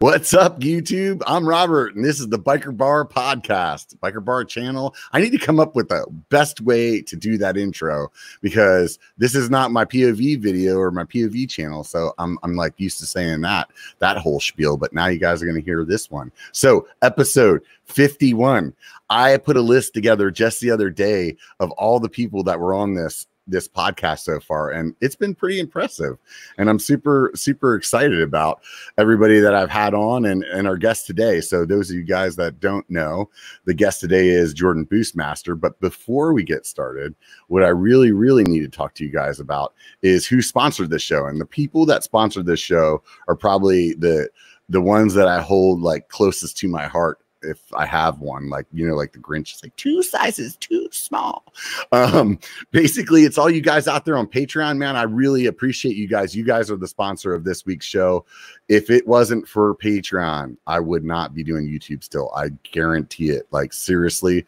What's up, YouTube? I'm Robert, and this is the Biker Bar Podcast, Biker Bar channel. I need to come up with the best way to do that intro because this is not my POV video or my POV channel. So I'm, I'm like used to saying that, that whole spiel, but now you guys are going to hear this one. So, episode 51. I put a list together just the other day of all the people that were on this this podcast so far and it's been pretty impressive. And i'm super super excited about everybody that i've had on and, and our guest today. So those of you guys that don't know the guest today is jordan boostmaster. But before we get started what i really really need to talk to you guys about is who sponsored this show. And the people that sponsored this show are probably the the ones that i hold like closest to my heart if I have one, like you know, like the Grinch is like two sizes too small. Um, basically, it's all you guys out there on Patreon, man. I really appreciate you guys. You guys are the sponsor of this week's show. If it wasn't for Patreon, I would not be doing YouTube still. I guarantee it. Like seriously,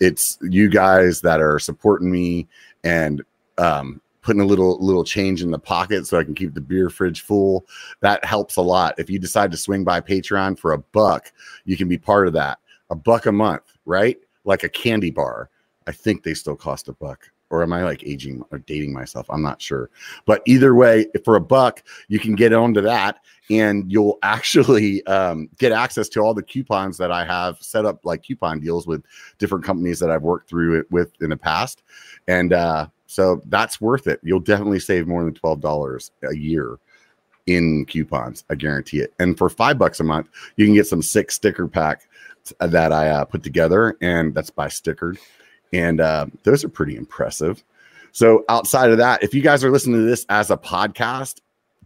it's you guys that are supporting me and um putting a little little change in the pocket so I can keep the beer fridge full. That helps a lot. If you decide to swing by Patreon for a buck, you can be part of that. A buck a month, right? Like a candy bar. I think they still cost a buck. Or am I like aging or dating myself? I'm not sure. But either way, for a buck, you can get onto that and you'll actually um, get access to all the coupons that I have set up, like coupon deals with different companies that I've worked through it with in the past. And uh, so that's worth it. You'll definitely save more than $12 a year in coupons. I guarantee it. And for five bucks a month, you can get some six sticker pack that I uh, put together, and that's by Stickered. And uh, those are pretty impressive. So outside of that, if you guys are listening to this as a podcast,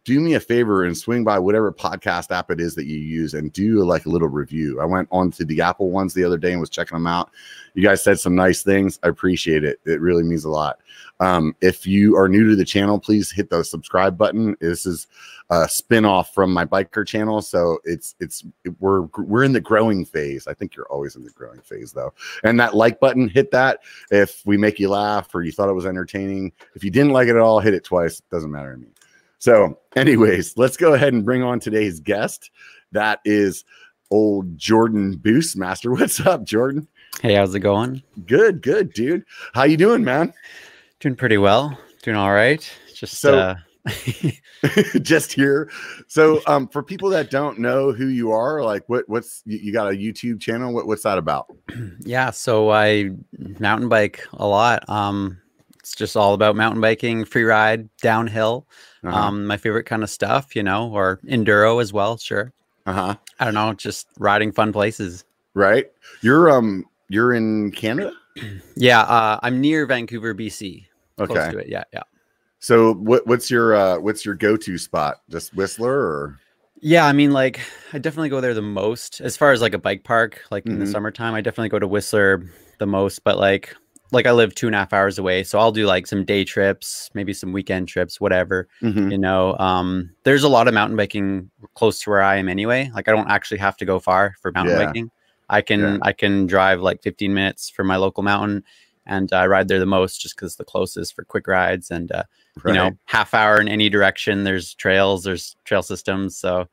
do me a favor and swing by whatever podcast app it is that you use and do like a little review. I went on to the Apple ones the other day and was checking them out. You guys said some nice things. I appreciate it. It really means a lot. Um, if you are new to the channel, please hit the subscribe button. This is a spin-off from my biker channel. So it's it's we're we're in the growing phase. I think you're always in the growing phase though. And that like button, hit that if we make you laugh or you thought it was entertaining. If you didn't like it at all, hit it twice. Doesn't matter to me. So, anyways, let's go ahead and bring on today's guest. That is old Jordan Boostmaster. What's up, Jordan? Hey, how's it going? Good, good, dude. How you doing, man? Doing pretty well. Doing all right. Just so uh... just here. So, um, for people that don't know who you are, like, what what's you, you got a YouTube channel? What what's that about? yeah, so I mountain bike a lot. Um, it's just all about mountain biking, free ride, downhill. Uh-huh. Um, my favorite kind of stuff, you know, or enduro as well. Sure. Uh huh. I don't know, just riding fun places. Right. You're um you're in Canada. yeah, uh, I'm near Vancouver, BC. Okay. Close to it. Yeah, yeah. So what what's your uh what's your go to spot? Just Whistler or? Yeah, I mean, like I definitely go there the most as far as like a bike park. Like mm-hmm. in the mm-hmm. summertime, I definitely go to Whistler the most. But like like I live two and a half hours away, so I'll do like some day trips, maybe some weekend trips, whatever. Mm-hmm. You know, um, there's a lot of mountain biking close to where I am anyway. Like I don't actually have to go far for mountain yeah. biking. I can yeah. I can drive like 15 minutes for my local mountain, and I ride there the most just because the closest for quick rides and uh, right. you know half hour in any direction. There's trails, there's trail systems, so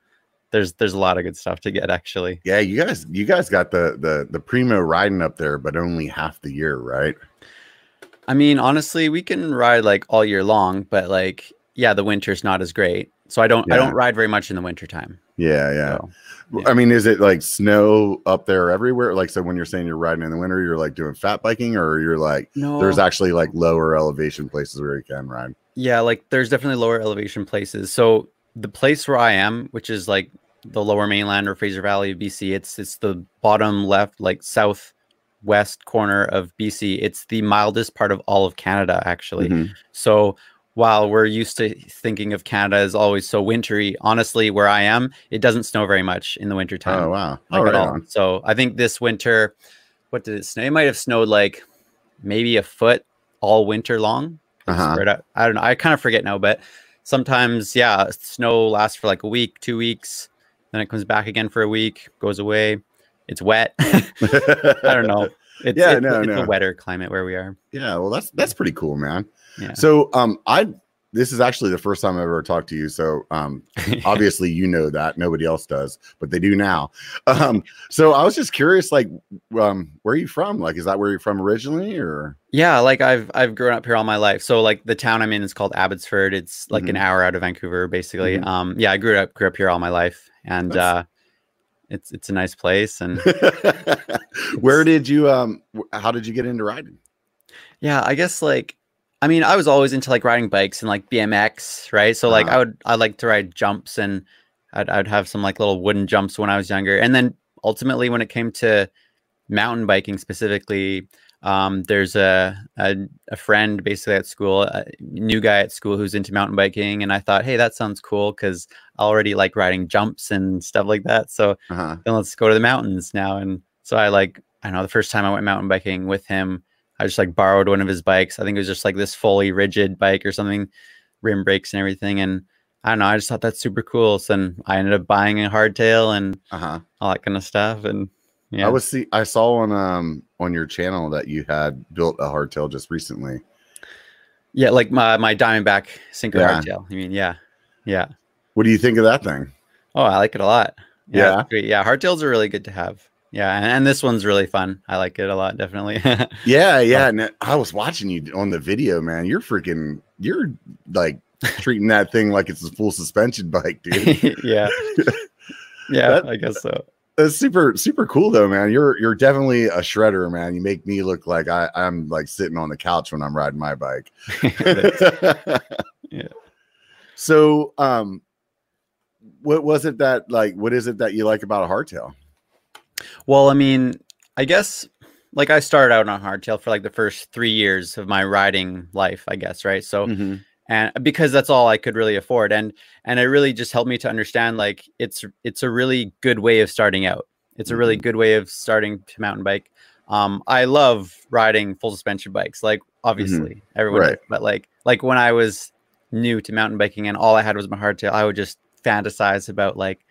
there's there's a lot of good stuff to get actually. Yeah, you guys you guys got the the the primo riding up there, but only half the year, right? I mean, honestly, we can ride like all year long, but like yeah, the winter's not as great. So I don't yeah. I don't ride very much in the wintertime. Yeah, yeah. So, yeah. I mean, is it like snow up there everywhere? Like so when you're saying you're riding in the winter, you're like doing fat biking or you're like no. there's actually like lower elevation places where you can ride. Yeah, like there's definitely lower elevation places. So the place where I am, which is like the lower mainland or Fraser Valley of BC. It's it's the bottom left, like southwest corner of BC. It's the mildest part of all of Canada, actually. Mm-hmm. So while we're used to thinking of Canada as always so wintry, honestly, where I am, it doesn't snow very much in the wintertime. Oh wow. Like oh, right all. So I think this winter, what did it snow? It might have snowed like maybe a foot all winter long. Uh-huh. I don't know. I kind of forget now, but sometimes, yeah, snow lasts for like a week, two weeks. Then it comes back again for a week, goes away. It's wet. I don't know. It's, yeah, it's, no, it's no. a wetter climate where we are. Yeah, well, that's that's pretty cool, man. Yeah. So, um, I this is actually the first time I've ever talked to you. So um, obviously you know that nobody else does, but they do now. Um, so I was just curious, like, um, where are you from? Like, is that where you're from originally, or? Yeah, like I've I've grown up here all my life. So like the town I'm in is called Abbotsford. It's like mm-hmm. an hour out of Vancouver, basically. Mm-hmm. Um, yeah, I grew up grew up here all my life, and That's... uh, it's it's a nice place. And where did you um? How did you get into riding? Yeah, I guess like I mean, I was always into like riding bikes and like BMX, right? So like uh-huh. I would I like to ride jumps and I'd I'd have some like little wooden jumps when I was younger. And then ultimately when it came to mountain biking specifically, um, there's a, a, a friend basically at school, a new guy at school who's into mountain biking, and I thought, hey, that sounds cool because I already like riding jumps and stuff like that. So uh-huh. then let's go to the mountains now. And so I like I know the first time I went mountain biking with him, I just like borrowed one of his bikes. I think it was just like this fully rigid bike or something, rim brakes and everything. And I don't know. I just thought that's super cool. So then I ended up buying a hardtail and uh-huh. all that kind of stuff. And yeah, I was see. I saw on um on your channel that you had built a hardtail just recently. Yeah, like my my Diamondback Syncro yeah. hardtail. I mean, yeah, yeah. What do you think of that thing? Oh, I like it a lot. Yeah, yeah. yeah hardtails are really good to have. Yeah, and, and, this one's really fun. I like it a lot, definitely. yeah, yeah. And I was watching you on the video, man. You're freaking, you're like treating that thing like it's a full suspension bike, dude. yeah, yeah. That, I guess so. It's super, super cool though, man. You're you're definitely a shredder, man. You make me look like I, I'm like sitting on the couch when I'm riding my bike. yeah. So, um, what was it that like? What is it that you like about a hardtail? Well, I mean, I guess like I started out on hardtail for like the first three years of my riding life, I guess, right? So, mm-hmm. and because that's all I could really afford, and and it really just helped me to understand like it's it's a really good way of starting out. It's a really mm-hmm. good way of starting to mountain bike. Um, I love riding full suspension bikes, like mm-hmm. obviously mm-hmm. everyone, right. but like like when I was new to mountain biking and all I had was my hardtail, I would just fantasize about like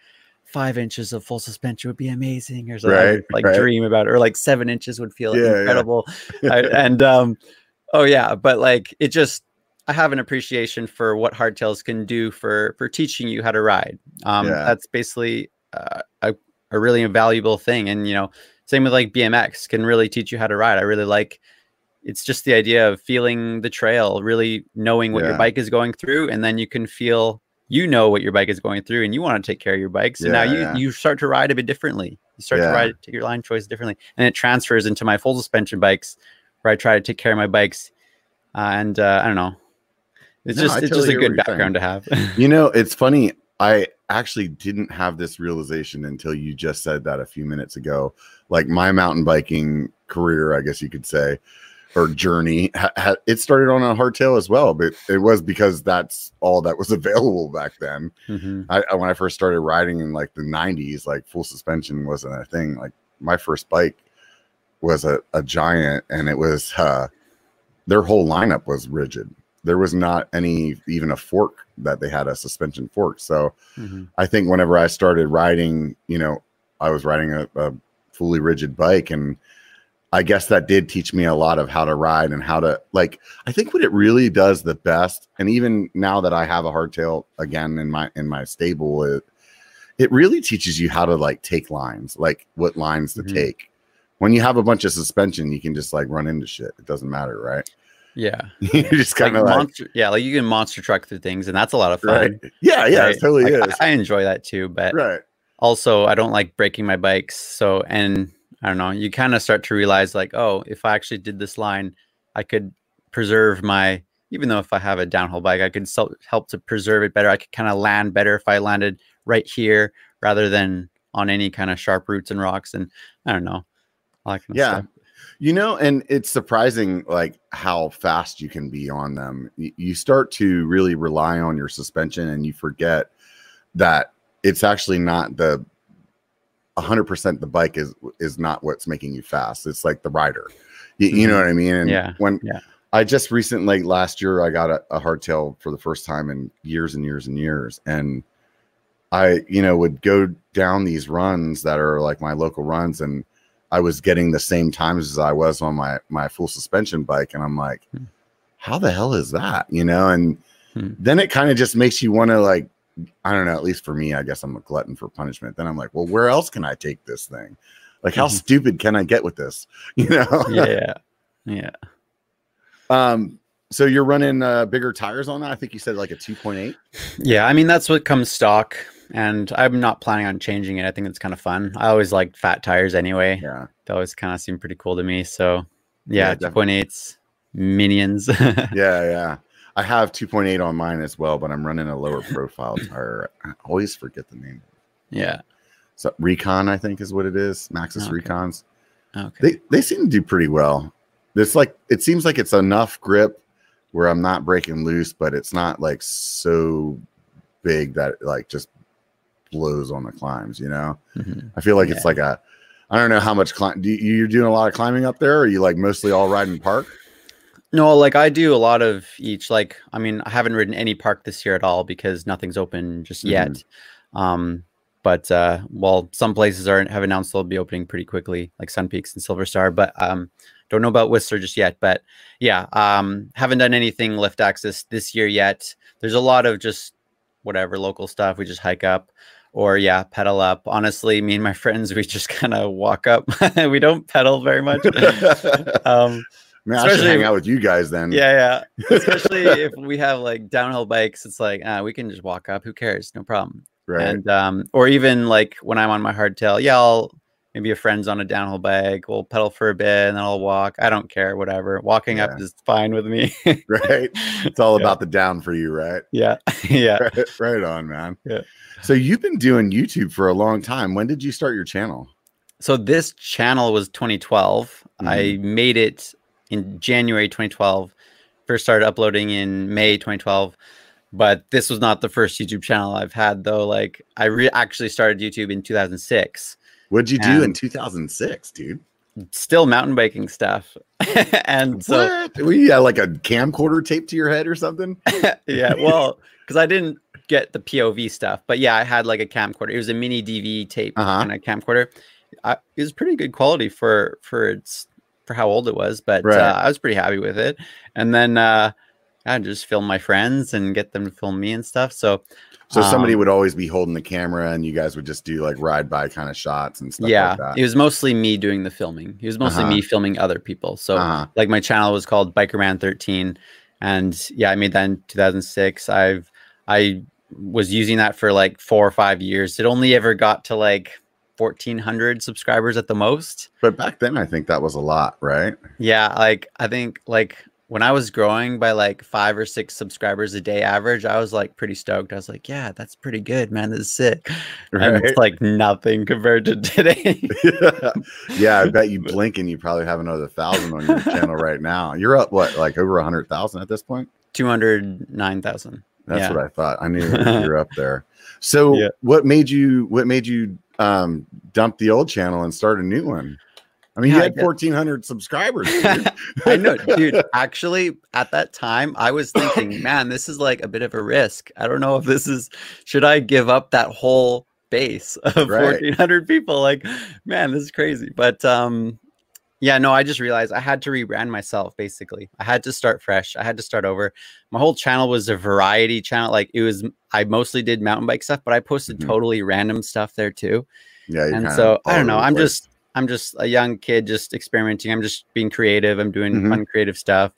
five inches of full suspension would be amazing or something right, like right. dream about it or like seven inches would feel yeah, incredible yeah. I, and um oh yeah but like it just i have an appreciation for what hardtails can do for for teaching you how to ride um yeah. that's basically uh, a, a really invaluable thing and you know same with like bmx can really teach you how to ride i really like it's just the idea of feeling the trail really knowing what your bike is going through and then you can feel you know what your bike is going through and you want to take care of your bike. So yeah, now you yeah. you start to ride a bit differently. You start yeah. to ride take your line choice differently. And it transfers into my full suspension bikes where I try to take care of my bikes. Uh, and uh, I don't know. It's no, just it's just a good background saying. to have. you know, it's funny. I actually didn't have this realization until you just said that a few minutes ago. Like my mountain biking career, I guess you could say, or journey ha, ha, it started on a hardtail as well but it was because that's all that was available back then mm-hmm. I, when i first started riding in like the 90s like full suspension wasn't a thing like my first bike was a, a giant and it was uh their whole lineup was rigid there was not any even a fork that they had a suspension fork so mm-hmm. i think whenever i started riding you know i was riding a, a fully rigid bike and I guess that did teach me a lot of how to ride and how to like I think what it really does the best and even now that I have a hardtail again in my in my stable it it really teaches you how to like take lines like what lines to mm-hmm. take when you have a bunch of suspension you can just like run into shit it doesn't matter right yeah you just kind of like, like, monster yeah like you can monster truck through things and that's a lot of fun right? yeah yeah right? it totally like, is I, I enjoy that too but right also I don't like breaking my bikes so and I don't know, you kind of start to realize like, oh, if I actually did this line, I could preserve my, even though if I have a downhill bike, I could help to preserve it better. I could kind of land better if I landed right here rather than on any kind of sharp roots and rocks. And I don't know. yeah. You know, and it's surprising like how fast you can be on them. You start to really rely on your suspension and you forget that it's actually not the 100% the bike is is not what's making you fast. It's like the rider. You, you know mm-hmm. what i mean? And yeah. when yeah. I just recently last year i got a, a hardtail for the first time in years and years and years. And i you know would go down these runs that are like my local runs and i was getting the same times as i was on my my full suspension bike. And i'm like hmm. how the hell is that? You know? And Hmm. then it kind of just makes you want to like I don't know, at least for me, I guess I'm a glutton for punishment. Then I'm like, well, where else can I take this thing? Like, how Mhm. stupid can I get with this? You know? yeah, yeah. Um, so you're running uh, bigger tires on that? I think you said like a 2.8. Yeah, I mean that's what comes stock, and I'm not planning on changing it. I think it's kind of fun. I always liked fat tires anyway. Yeah. They always kind of seem pretty cool to me. So Yeah, yeah, definitely. 2.8s, minions. Yeah, yeah. I have 2.8 on mine as well, but I'm running a lower profile tire. I always forget the name. yeah. So Rekon, I think, is what it is. Maxxis Okay. Rekons. Okay. They they seem to do pretty well. It's like it seems like it's enough grip where I'm not breaking loose, but it's not like so big that it like just blows on the climbs. You know, Mhm. I feel like it's like a. I don't know how much climb. Do you, you're doing a lot of climbing up there? Or are you like mostly all riding park? No, like I do a lot of each. Like, I mean, I haven't ridden any park this year at all because nothing's open just Mhm. yet. Um, but uh, well, some places are have announced they'll be opening pretty quickly, like Sun Peaks and Silver Star. But um, don't know about Whistler just yet. But yeah, um, haven't done anything lift access this year yet. There's a lot of just whatever local stuff. We just hike up. Or yeah, pedal up. Honestly, me and my friends, we just kind of walk up. we don't pedal very much. um, Man, I should hang out with you guys then. yeah, yeah. Especially if we have like downhill bikes, it's like ah, we can just walk up. Who cares? No problem. Right. And um, or even like when I'm on my hardtail, yeah, I'll maybe a friend's on a downhill bike. We'll pedal for a bit and then I'll walk. I don't care, whatever. Walking up is fine with me. right. It's all Yeah. about the down for you, right? yeah, yeah. right, right on, man. Yeah. So you've been doing YouTube for a long time. When did you start your channel? So this channel was 2012. I Mm-hmm. made it in January 2012. First started uploading in May 2012. But this was not the first YouTube channel I've had though. Like I re- actually started YouTube in 2006. What'd you do in 2006, dude? Still mountain biking stuff. and so what? You had like a camcorder taped to your head or something? yeah, well, because I didn't get the POV stuff, but yeah, I had like a camcorder. It was a mini DV tape Uh-huh. and a camcorder. I, it was pretty good quality for for its for how old it was, but Right. uh, I was pretty happy with it. And then uh, I just film my friends and get them to film me and stuff. So So somebody Um, would always be holding the camera and you guys would just do like ride by kind of shots and stuff yeah, like that. it was mostly me doing the filming. It was mostly Uh-huh. me filming other people. So Uh-huh. like my channel was called Bikerman 13 and yeah, I made that in 2006. I've I was using that for like 4 or 5 years. It only ever got to like 1400 subscribers at the most. But back then I think that was a lot, right? Yeah, like I think like when I was growing by like 5 or 6 subscribers a day average, I was like pretty stoked. I was like, yeah, that's pretty good, man. This is sick. And Right. it's like nothing compared to today. yeah, I bet you blink and you probably have another thousand on your channel right now. You're up what, like over a hundred thousand at this point? 209,000. That's Yeah. what I thought. I knew you're up there. So Yeah. what made you what made you um dump the old channel and start a new one? I mean, Yeah, you had 1400 subscribers. I know, dude. Actually, at that time, I was thinking, man, this is like a bit of a risk. I don't know if this is, should I give up that whole base of Right. 1400 people? Like, man, this is crazy. But, um, yeah, no, I just realized I had to rebrand myself basically. I had to start fresh. I had to start over. My whole channel was a variety channel. Like, it was, I mostly did mountain bike stuff, but I posted Mhm. totally random stuff there too Yeah, and so I don't know. I'm place. just I'm just a young kid, just experimenting. I'm just being creative. I'm doing Mhm. fun, creative stuff.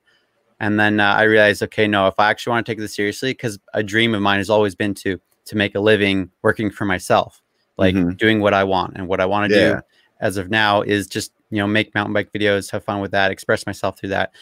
And then uh, I realized, okay, no, if I actually want to take this seriously, because a dream of mine has always been to to make a living working for myself, like Mhm. doing what I want. And what I want to Yeah. do as of now is just you know make mountain bike videos, have fun with that, express myself through that.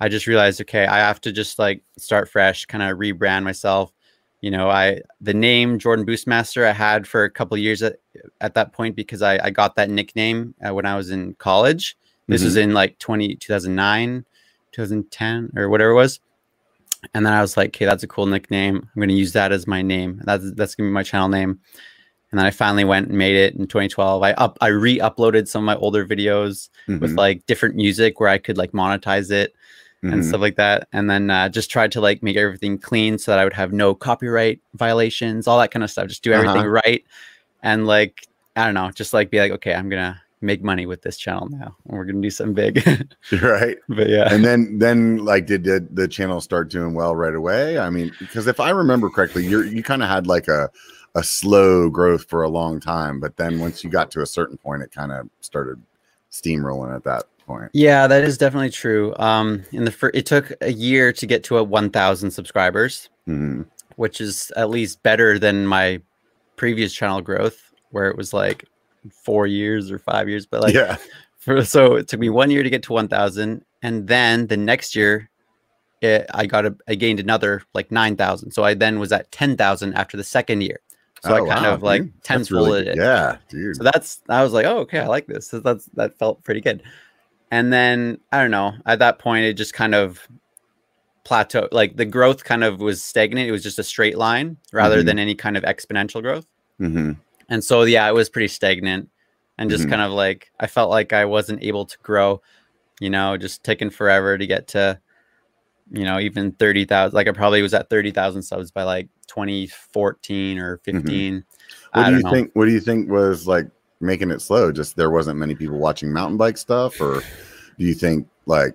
I just realized, okay, I have to just like start fresh, kind of rebrand myself. You know, I the name Jordan Boostmaster I had for a couple years at, at that point because I, I got that nickname uh, when I was in college. This was in like 20, 2009, 2010 or whatever it was. And then I was like, okay, that's a cool nickname. I'm going to use that as my name. That's that's going to be my channel name. And then I finally went and made it in 2012. I up I re-uploaded some of my older videos with Mhm, like different music where I could like monetize it and mhm. stuff like that. And then uh, just tried to like make everything clean so that I would have no copyright violations, all that kind of stuff. Just do everything Uh-huh. right. And like, I don't know, just like be like, okay, I'm gonna make money with this channel now. and We're gonna do something big. right. but yeah. And then then like did, did the channel start doing well right away? I mean, because if I remember correctly, you're you kind of had like a a slow growth for a long time, but then once you got to a certain point, it kind of started steamrolling at that point. Yeah, that is definitely true. Um, in the fir- it took a year to get to a 1,000 subscribers, Mhm. which is at least better than my previous channel growth, where it was like four years or five years. But like, yeah. for, so it took me one year to get to 1,000, and then the next year, it, I got a, I gained another like 9,000. So I then was at 10,000 after the second year. So Oh, I kind wow, of like dude. Really it. Yeah, dude. So that's I was like, oh, okay, I like this. So that's that felt pretty good. And then I don't know. At that point, it just kind of plateau. Like the growth kind of was stagnant. It was just a straight line rather Mhm. than any kind of exponential growth. hmm And so yeah, it was pretty stagnant and just Mhm. kind of like I felt like I wasn't able to grow. You know, just taking forever to get to, you know, even thirty thousand. Like I probably was at thirty thousand subs by like twenty fourteen or 15 Mm-hmm. What do you know. think? What do you think was like making it slow? Just there wasn't many people watching mountain bike stuff, or do you think like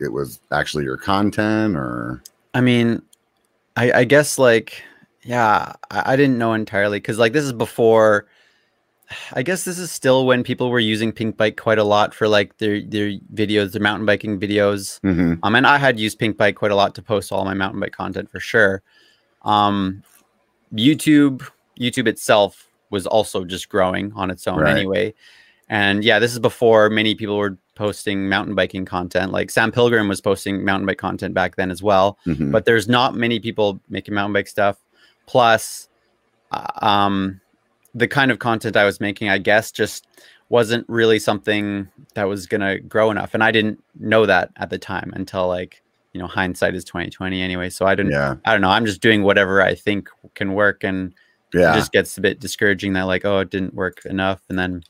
it was actually your content, or I mean, I, I guess like, yeah, I, I didn't know entirely because like this is before. I guess this is still when people were using Pink Bike quite a lot for like their their videos, their mountain biking videos. Mhm. Um, and I had used Pink Bike quite a lot to post all my mountain bike content for sure. Um, YouTube, YouTube itself was also just growing on its own Right. anyway. And yeah, this is before many people were posting mountain biking content. Like Sam Pilgrim was posting mountain bike content back then as well Mhm. but there's not many people making mountain bike stuff. Plus, uh, um, the kind of content I was making, I guess, just wasn't really something that was gonna grow enough, and I didn't know that at the time until like you know hindsight is twenty twenty anyway. So I didn't. yeah, I don't know. I'm just doing whatever I think can work, and yeah, it just gets a bit discouraging that like oh it didn't work enough, and then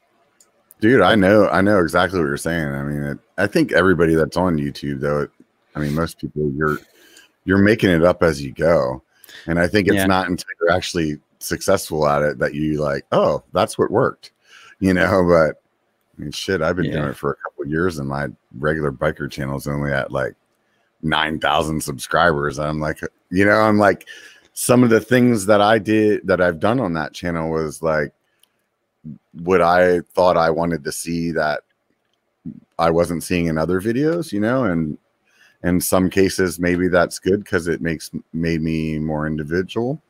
dude. I know, I know exactly what you're saying. I mean, it, I think everybody that's on YouTube, though, it, I mean, most people, you're you're making it up as you go, and I think it's Yeah. not until you're actually successful at it that you like, oh, that's what worked, you know. But I mean, shit, I've been doing it for a couple of years, and my regular biker channel is only at like nine thousand subscribers. I'm like, you know, I'm like, some of the things that I did that I've done on that channel was like what I thought I wanted to see that I wasn't seeing in other videos, you know, and in some cases maybe that's good because it makes made me more individual,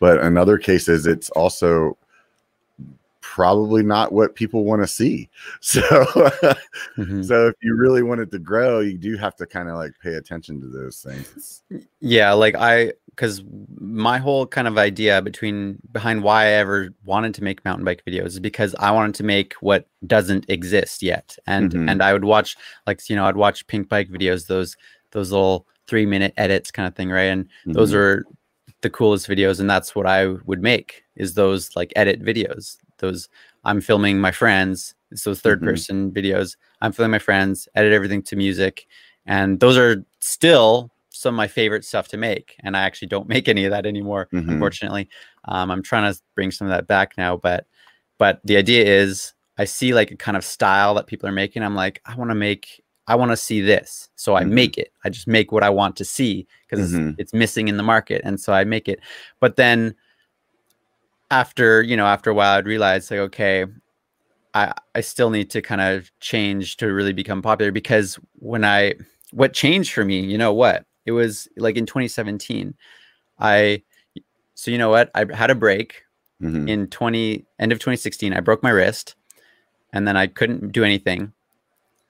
but in other cases it's also probably not what people want to see. So Mhm. so if you really want it to grow, you do have to kind of like pay attention to those things. Yeah, like I because my whole kind of idea between behind why I ever wanted to make mountain bike videos is because I wanted to make what doesn't exist yet. And Mhm. and I would watch like you know, I'd watch pink bike videos, those those little three minute edits kind of thing, right? And those Mhm. are the coolest videos, and that's what I would make is those like edit videos. Those I'm filming my friends, it's those 3rd Mhm. person videos. I'm filming my friends, edit everything to music. And those are still some of my favorite stuff to make. And I actually don't make any of that anymore, Mhm. unfortunately. Um, I'm trying to bring some of that back now, but but the idea is I see like a kind of style that people are making. I'm like, I want to make I want to see this. So I Mhm. make it. I just make what I want to see because it's, it's missing in the market. And so I make it. But then after, you know, after a while I'd realize like, okay, I, I still need to kind of change to really become popular because when I what changed for me, you know what? It was like in 2017. I so you know what? I had a break Mhm. in 20 end of 2016. I broke my wrist and then I couldn't do anything.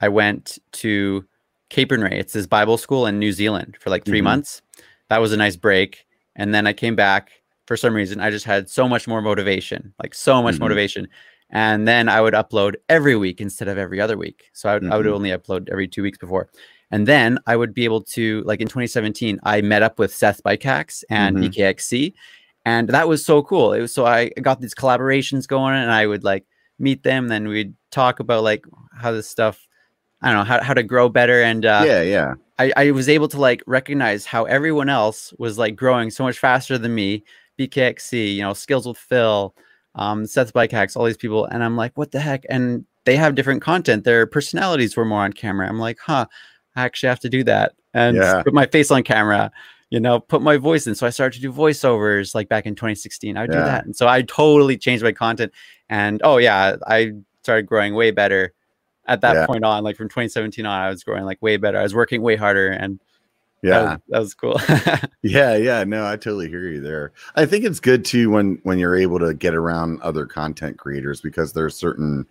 I went to Capernwray. It's this Bible school in New Zealand for like 3 Mhm. months. That was a nice break. And then I came back for some reason. I just had so much more motivation, like so much Mhm. motivation. And then I would upload every week instead of every other week. So I would, I would Mhm. only upload every two weeks before. And then I would be able to, like in 2017, I met up with Seth Hacks and Mhm. BKXC. And that was so cool. It was so I got these collaborations going and I would like meet them. Then we'd talk about like how this stuff, I don't know, how, how to grow better. And uh, yeah, yeah. I, I was able to like recognize how everyone else was like growing so much faster than me. BKXC, you know, Skills with Phil, um, Seth Bike Hacks, all these people, and I'm like, what the heck? And they have different content. Their personalities were more on camera. I'm like, huh, I actually have to do that and Yeah. put my face on camera. You know, put my voice in. So I started to do voiceovers like back in 2016. I would Yeah. do that, and so I totally changed my content. And oh yeah, I started growing way better at that Yeah. point on. Like from 2017 on, I was growing like way better. I was working way harder, and that Yeah. was, that was cool. Yeah, yeah, no, I totally hear you there. I think it's good too when when you're able to get around other content creators because there's certain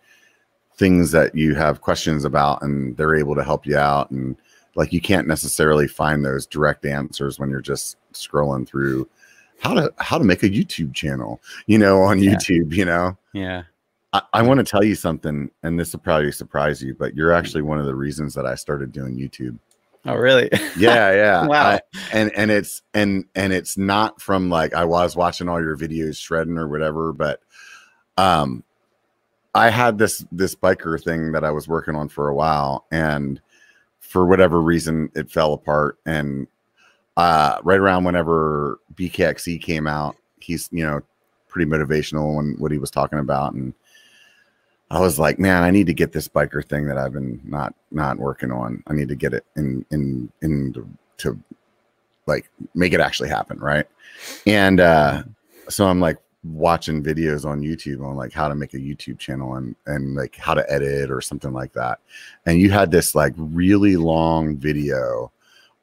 things that you have questions about and they're able to help you out and like you can't necessarily find those direct answers when you're just scrolling through how to how to make a YouTube channel, you know, on Yeah. YouTube, you know. yeah. I, I want to tell you something, and this will probably surprise you, but you're actually one of the reasons that I started doing YouTube. Oh really? Yeah, yeah. Wow. I- and and it's and and it's not from like I was watching all your videos shredding or whatever, but um I had this this biker thing that I was working on for a while and for whatever reason it fell apart and uh right around whenever BKXC came out, he's you know pretty motivational in what he was talking about and I was like, man, I need to get this biker thing that I've been not not working on. I need to get it in in in to, to like make it actually happen, right? And uh so I'm like watching videos on YouTube on like how to make a YouTube channel and and like how to edit or something like that. And you had this like really long video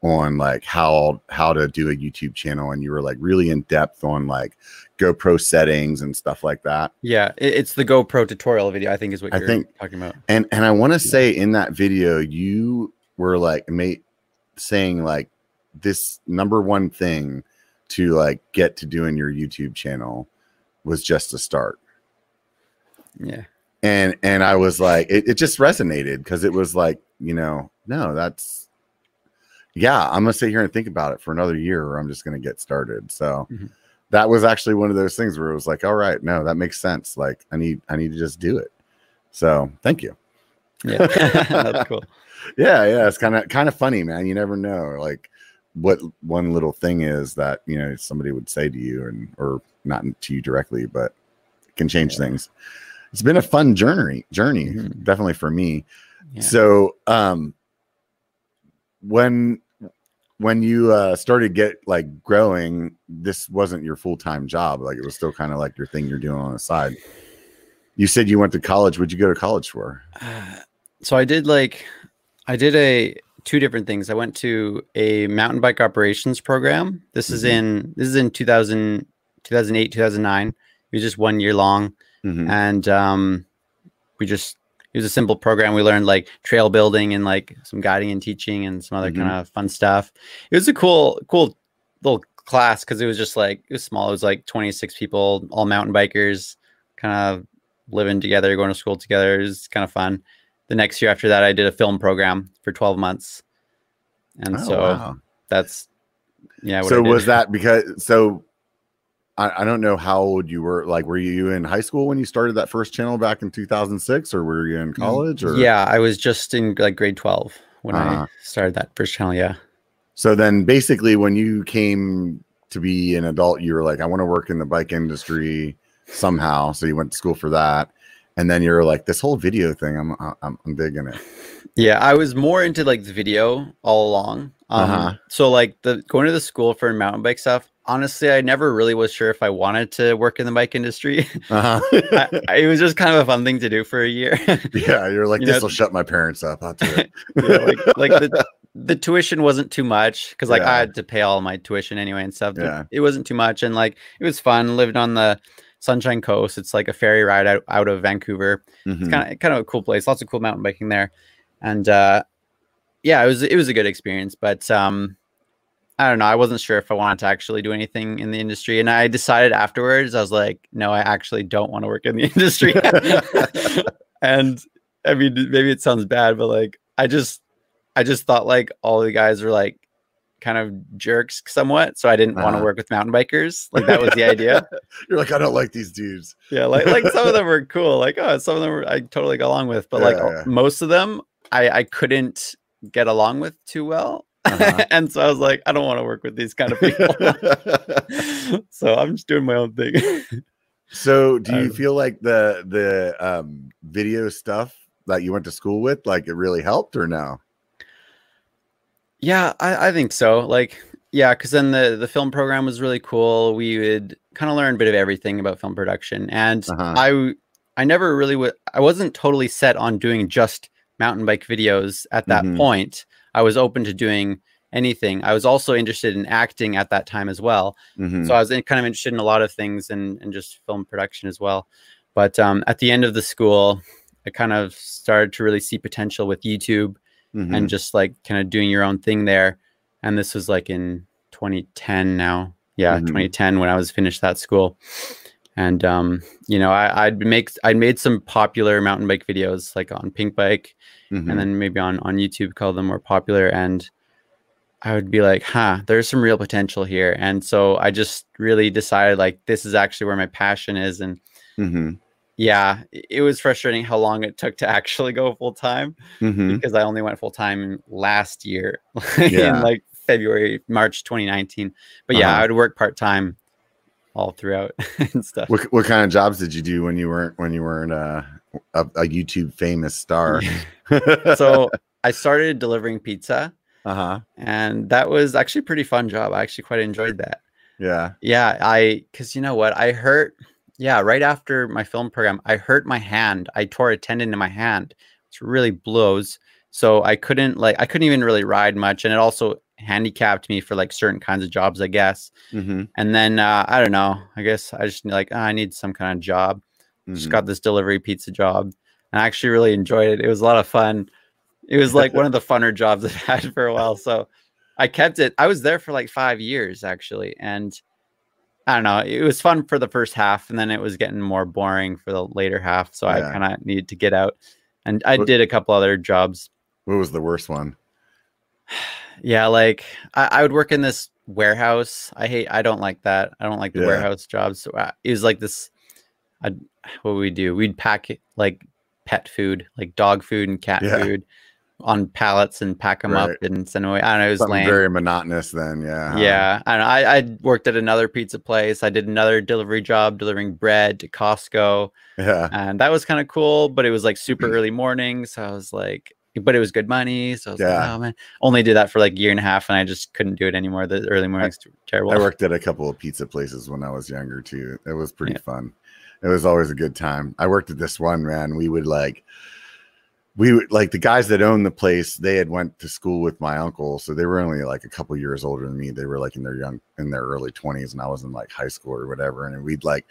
on like how how to do a YouTube channel and you were like really in depth on like GoPro settings and stuff like that. Yeah, it's the GoPro tutorial video. I think is what I you're think- talking about. And and I want to say in that video you were like mate saying like this number one thing to like get to doing your YouTube channel was just a start. Yeah, And and I was like it, it just resonated because it was like, you know, no, that's yeah, I'm gonna sit here and think about it for another year or I'm just gonna get started. So Mhm. That was actually one of those things where it was like, all right, no, that makes sense. Like I need I need to just do it. So thank you. yeah, that's cool. yeah yeah it's kind of kind of funny man you never know like what one little thing is that you know somebody would say to you and or not to you directly but it can change Yeah. things it's been a fun journey journey Mhm. definitely for me Yeah. so um when when you uh started get like growing this wasn't your full-time job like it was still kind of like your thing you're doing on the side you said you went to college What'd you go to college for Uh, so I did like I did a two different things. I went to a mountain bike operations program. This is Mhm. in this is in 2000 2008 2009. It was just one year long Mhm. and um we just was a simple program. We learned like trail building and like some guiding and teaching and some other Mhm. kind of fun stuff. It was a cool cool little class because it was just like it was small. It was like 26 people, all mountain bikers, kind of living together, going to school together. It was kind of fun. The next year after that, I did a film program for 12 months. And Oh, so wow. that's yeah. so was that because so I, I don't know how old you were like were you in high school when you started that first channel back in 2006 or were you in college or Yeah, I was just in like grade 12 when Uh-huh. I started that first channel. Yeah. so then basically when you came to be an adult you were like I want to work in the bike industry somehow so you went to school for that and then you're like this whole video thing I'm I'm, I'm digging it Yeah, I was more into like the video all along. Um, Uh-huh. So like the going to the school for mountain bike stuff. Honestly, I never really was sure if I wanted to work in the bike industry. uh-huh. I, I- it was just kind of a fun thing to do for a year. yeah you're like You know- this will shut my parents up I'll do it Yeah, like like the, the tuition wasn't too much because like Yeah. I had to pay all my tuition anyway and stuff. Yeah. It wasn't too much and like it was fun. Lived on the Sunshine Coast. It's like a ferry ride out, out of Vancouver. Mhm. It's kind of kind of a cool place. Lots of cool mountain biking there, and uh, yeah, it was it was a good experience. But um, I don't know. I wasn't sure if I wanted to actually do anything in the industry, and I decided afterwards. I was like, no, I actually don't want to work in the industry. and I mean, maybe it sounds bad, but like, I just I just thought like all the guys were like kind of jerks somewhat, so I didn't want Uh-huh. to work with mountain bikers. Like that was the idea. you're like I don't like these dudes Yeah, like like some of them were cool. Like oh, some of them were, I totally got along with, but like Yeah, yeah. most of them I I couldn't get along with too well. Uh-huh. and so I was like, I don't want to work with these kind of people. so I'm just doing my own thing. So, do you Um, feel like the the um, video stuff that you went to school with, like it really helped or no? Yeah, I, I think so. Like, yeah, because then the the film program was really cool. We would kind of learn a bit of everything about film production, and Uh-huh. I I never really would. I wasn't totally set on doing just mountain bike videos at that Mhm. point. I was open to doing anything. I was also interested in acting at that time as well. Mhm. So I was in, kind of interested in a lot of things and, and just film production as well. But um, at the end of the school, I kind of started to really see potential with YouTube Mhm. and just like kind of doing your own thing there. And this was like in 2010 now. Yeah, Mhm. 2010 when I was finished that school. And um, you know, I, I'd make I'd made some popular mountain bike videos like on Pink Bike Mhm. and then maybe on on YouTube call them more popular and I would be like, huh, there's some real potential here. And so I just really decided like this is actually where my passion is. And Mhm. yeah, it was frustrating how long it took to actually go full time Mhm. because I only went full time last year Yeah. in like February, March 2019. But yeah, Uh-huh. I would work part time all throughout and stuff. What what kind of jobs did you do when you weren't when you weren't uh, a, a YouTube famous star? so I started delivering pizza uh huh. and that was actually a pretty fun job. I actually quite enjoyed that. Yeah. Yeah, I because you know what I hurt. Yeah, right after my film program, I hurt my hand. I tore a tendon in my hand. It's really blows. So I couldn't like I couldn't even really ride much, and it also handicapped me for like certain kinds of jobs, I guess. Mm-hmm. And then uh, I don't know. I guess I just like "Ah, I need some kind of job. Just Mm-hmm. got this delivery pizza job, and I actually really enjoyed it. It was a lot of fun. It was like one of the funner jobs I've had for a while. So I kept it. I was there for like five years actually, and I don't know. It was fun for the first half, and then it was getting more boring for the later half. So Yeah. I kind of needed to get out, and I What- did a couple other jobs. What was the worst one? Yeah, like I, I would work in this warehouse. I hate. I don't like that. I don't like the Yeah. warehouse jobs. So uh, it was like this. I'd, what would we do? We'd pack it like pet food, like dog food and cat Yeah. food, on pallets and pack them Right. up and send away. I don't know. It was Something lame. very monotonous. Then, yeah. Yeah, I, I I worked at another pizza place. I did another delivery job delivering bread to Costco, Yeah. and that was kind of cool. But it was like super early morning, so I was like, but it was good money. So I was like, Yeah. oh man, only did that for like a year and a half, and I just couldn't do it anymore. The early mornings too terrible. I worked at a couple of pizza places when I was younger too. It was pretty Yeah. fun. It was always a good time. I worked at this one man. We would like, we would like the guys that owned the place. They had went to school with my uncle, so they were only like a couple years older than me. They were like in their young in their early twenties, and I was in like high school or whatever. And we'd like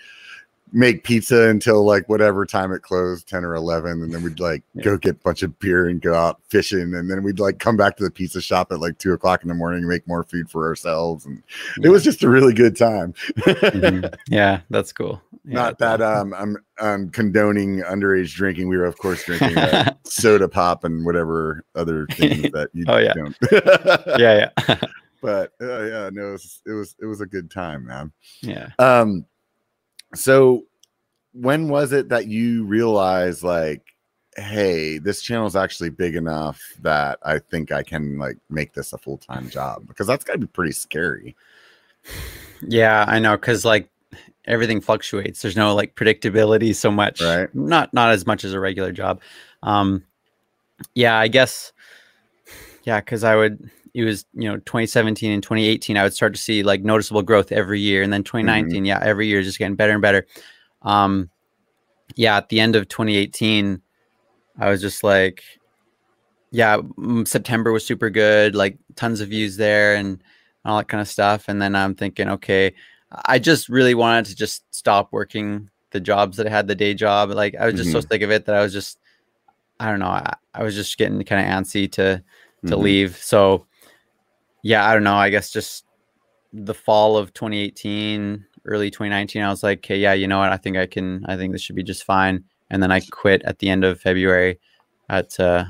make pizza until like whatever time it closed 10 or 11 and then we'd like Yeah. go get a bunch of beer and go out fishing and then we'd like come back to the pizza shop at like two o'clock in the morning and make more food for ourselves and it was just a really good time Mhm. Yeah, that's cool. Yeah, not that um I'm I'm condoning underage drinking. We were of course drinking uh, soda pop and whatever other things that you Oh, yeah. don't. yeah, yeah, but uh, yeah, no, it was, it was it was a good time, man. yeah. Um, so when was it that you realized like, hey, this channel is actually big enough that I think I can like make this a full time job? Because that's got to be pretty scary. Yeah, I know cuz like everything fluctuates. There's no like predictability so much. Right. Not not as much as a regular job. Um yeah, I guess yeah, cuz I would it was, you know, 2017 and 2018 I would start to see like noticeable growth every year and then 2019, yeah, every year is just getting better and better. Um yeah, at the end of 2018 I was just like yeah, September was super good, like tons of views there and all that kind of stuff. And then I'm thinking, okay, I just really wanted to just stop working the jobs that I had, the day job. Like I was just so sick of it that I was just, I don't know, I, I was just getting kind of antsy to to Mhm. leave. So yeah, I don't know. I guess just the fall of 2018, early 2019, I was like, okay, yeah, you know what? I think I can. I think this should be just fine. And then I quit at the end of February at uh,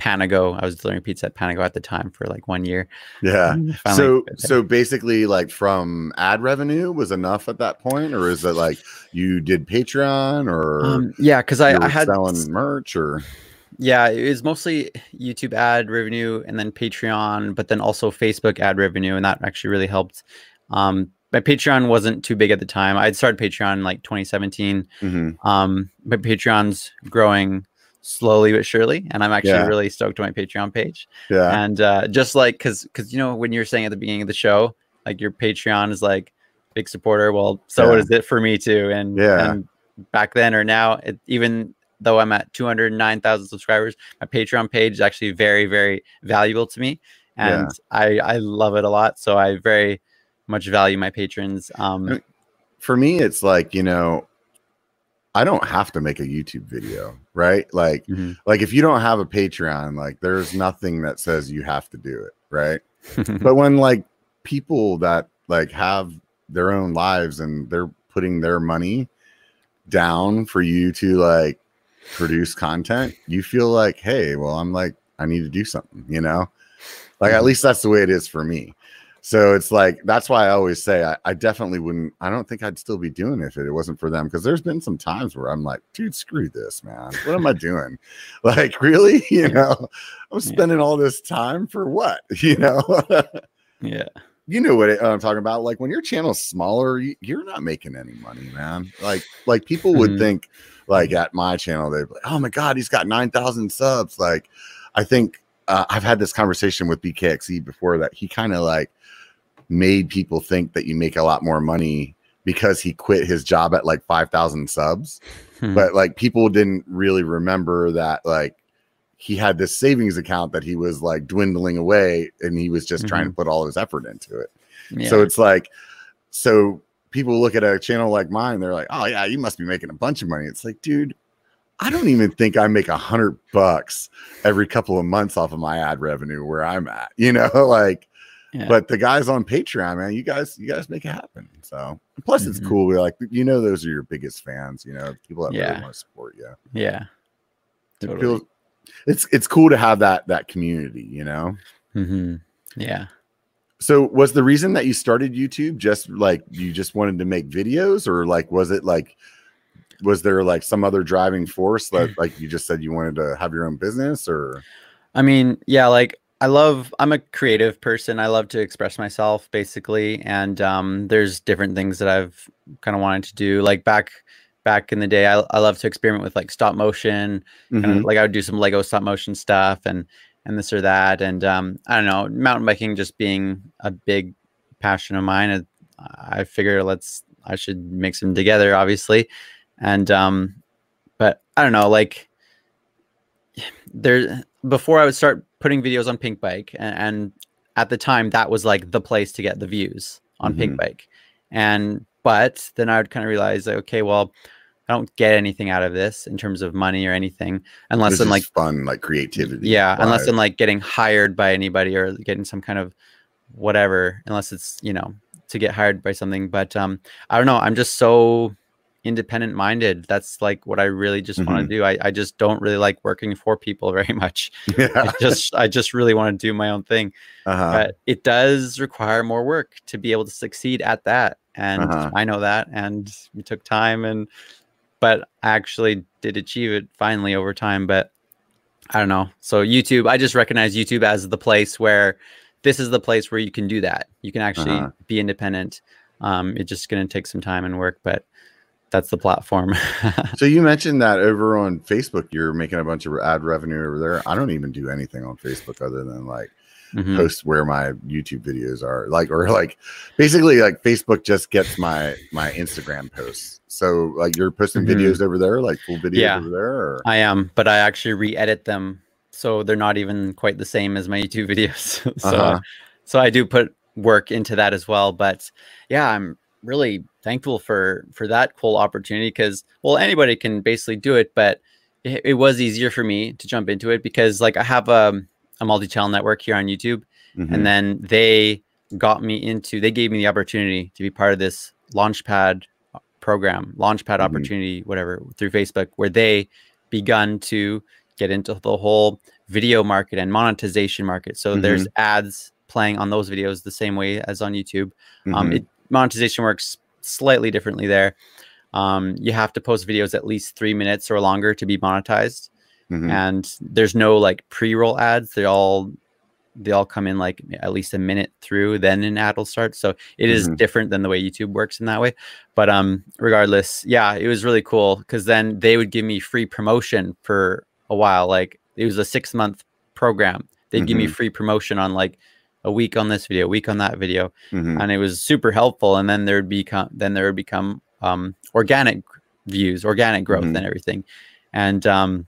Panago. I was delivering pizza at Panago at the time for like one year. Yeah. And I finally So so basically like from ad revenue was enough at that point, or is it like you did Patreon or um, yeah, because I, I had selling merch or Yeah, it was mostly YouTube ad revenue and then Patreon, but then also Facebook ad revenue, and that actually really helped. Um, my Patreon wasn't too big at the time. I'd started Patreon in like 2017. Mhm. Um, but Patreon's growing slowly but surely, and I'm actually Yeah. really stoked on my Patreon page. Yeah. And uh, just like because because you know when you're saying at the beginning of the show, like your Patreon is like big supporter. Well, so Yeah. is it for me too. And Yeah. and back then or now, it, even though I'm at 209,000 subscribers, my Patreon page is actually very very valuable to me, Yeah. and I I love it a lot. So I very much value my patrons. Um, For me, it's like, you know, I don't have to make a YouTube video, right? Like, mhm. like if you don't have a Patreon, like there's nothing that says you have to do it, right? but when like people that like have their own lives and they're putting their money down for you to like produce content you feel like hey well i'm like i need to do something you know? Like at least that's the way it is for me. So it's like that's why i always say i, I definitely wouldn't i don't think i'd still be doing it if it wasn't for them because there's been some times where i'm like dude screw this man. What am i doing? Like really? You know? I'm spending all this time for what? You know? Yeah. you know what I'm talking about. Like when your channel's smaller, you, you're not making any money, man. Like like people would Mhm. think like at my channel they'd be like, oh my god, he's got nine thousand subs. Like I think uh, I've had this conversation with BKXC before that he kind of like made people think that you make a lot more money because he quit his job at like five thousand subs Hmm. but like people didn't really remember that like he had this savings account that he was like dwindling away and he was just trying to put all his effort into it yeah. so it's like so people look at a channel like mine they're like oh yeah you must be making a bunch of money it's like dude i don't even think i make a hundred bucks every couple of months off of my ad revenue where i'm at you know like Yeah. but the guys on patreon man you guys you guys make it happen so plus it's Mhm. cool we're like you know those are your biggest fans you know people that Yeah. really want to support you yeah. it feels it's it's cool to have that that community you know hmm Yeah. So was the reason that you started youtube just like you just wanted to make videos? Or like was it like was there like some other driving force that like you just said you wanted to have your own business or? I mean, yeah, like I love I'm a creative person. I love to express myself basically. And um there's different things that I've kind of wanted to do. Like back back in the day I, I love to experiment with like stop motion. Kind Mhm. of like I would do some Lego stop motion stuff. And and this or that and um I don't know mountain biking just being a big passion of mine and I figure let's I should mix them together obviously and um but I don't know like there before I would start putting videos on Pinkbike and, and at the time that was like the place to get the views on Mhm. Pinkbike and but then I would kind of realize like okay well I don't get anything out of this in terms of money or anything unless This I'm like fun like creativity yeah unless. I'm like getting hired by anybody or getting some kind of whatever unless it's you know to get hired by something but um I don't know I'm just so independent minded that's like what I really just want Mhm. to do I, I just don't really like working for people very much yeah I just I just really want to do my own thing uh-huh. but it does require more work to be able to succeed at that and Uh-huh. i know that and it took time and but i actually did achieve it finally over time but i don't know. So youtube i just recognize youtube as the place where this is the place where you can do that. You can actually Uh-huh. be independent. Um it's just going to take some time and work but that's the platform. So you mentioned that over on facebook you're making a bunch of ad revenue over there. I don't even do anything on facebook other than like Mhm. post where my YouTube videos are like or like basically like Facebook just gets my my Instagram posts. So like you're posting Mhm. videos over there, like full videos Yeah. over there or I am, but I actually re-edit them so they're not even quite the same as my YouTube videos. so, Uh-huh. so I do put work into that as well. But yeah, I'm really thankful for for that cool opportunity because well, anybody can basically do it, but it, it was easier for me to jump into it because like I have a, a multi-channel network here on YouTube, Mhm. and then they got me into they gave me the opportunity to be part of this launchpad uh, program launchpad Mhm. opportunity whatever through facebook where they begun to get into the whole video market and monetization market. So there's ads playing on those videos the same way as on youtube. Um, it, monetization works slightly differently there. Um, you have to post videos at least three minutes or longer to be monetized Mhm. and there's no like pre-roll ads they all they all come in like at least a minute through then an ad will start so it is Mhm. different than the way youtube works in that way but um regardless yeah it was really cool because then they would give me free promotion for a while. Like it was a six month program. They'd give me Mhm. free promotion on like a week on this video, a week on that video, Mhm. and it was super helpful. And then there would become then there would become um, organic views, organic growth, Mhm. and everything. And um,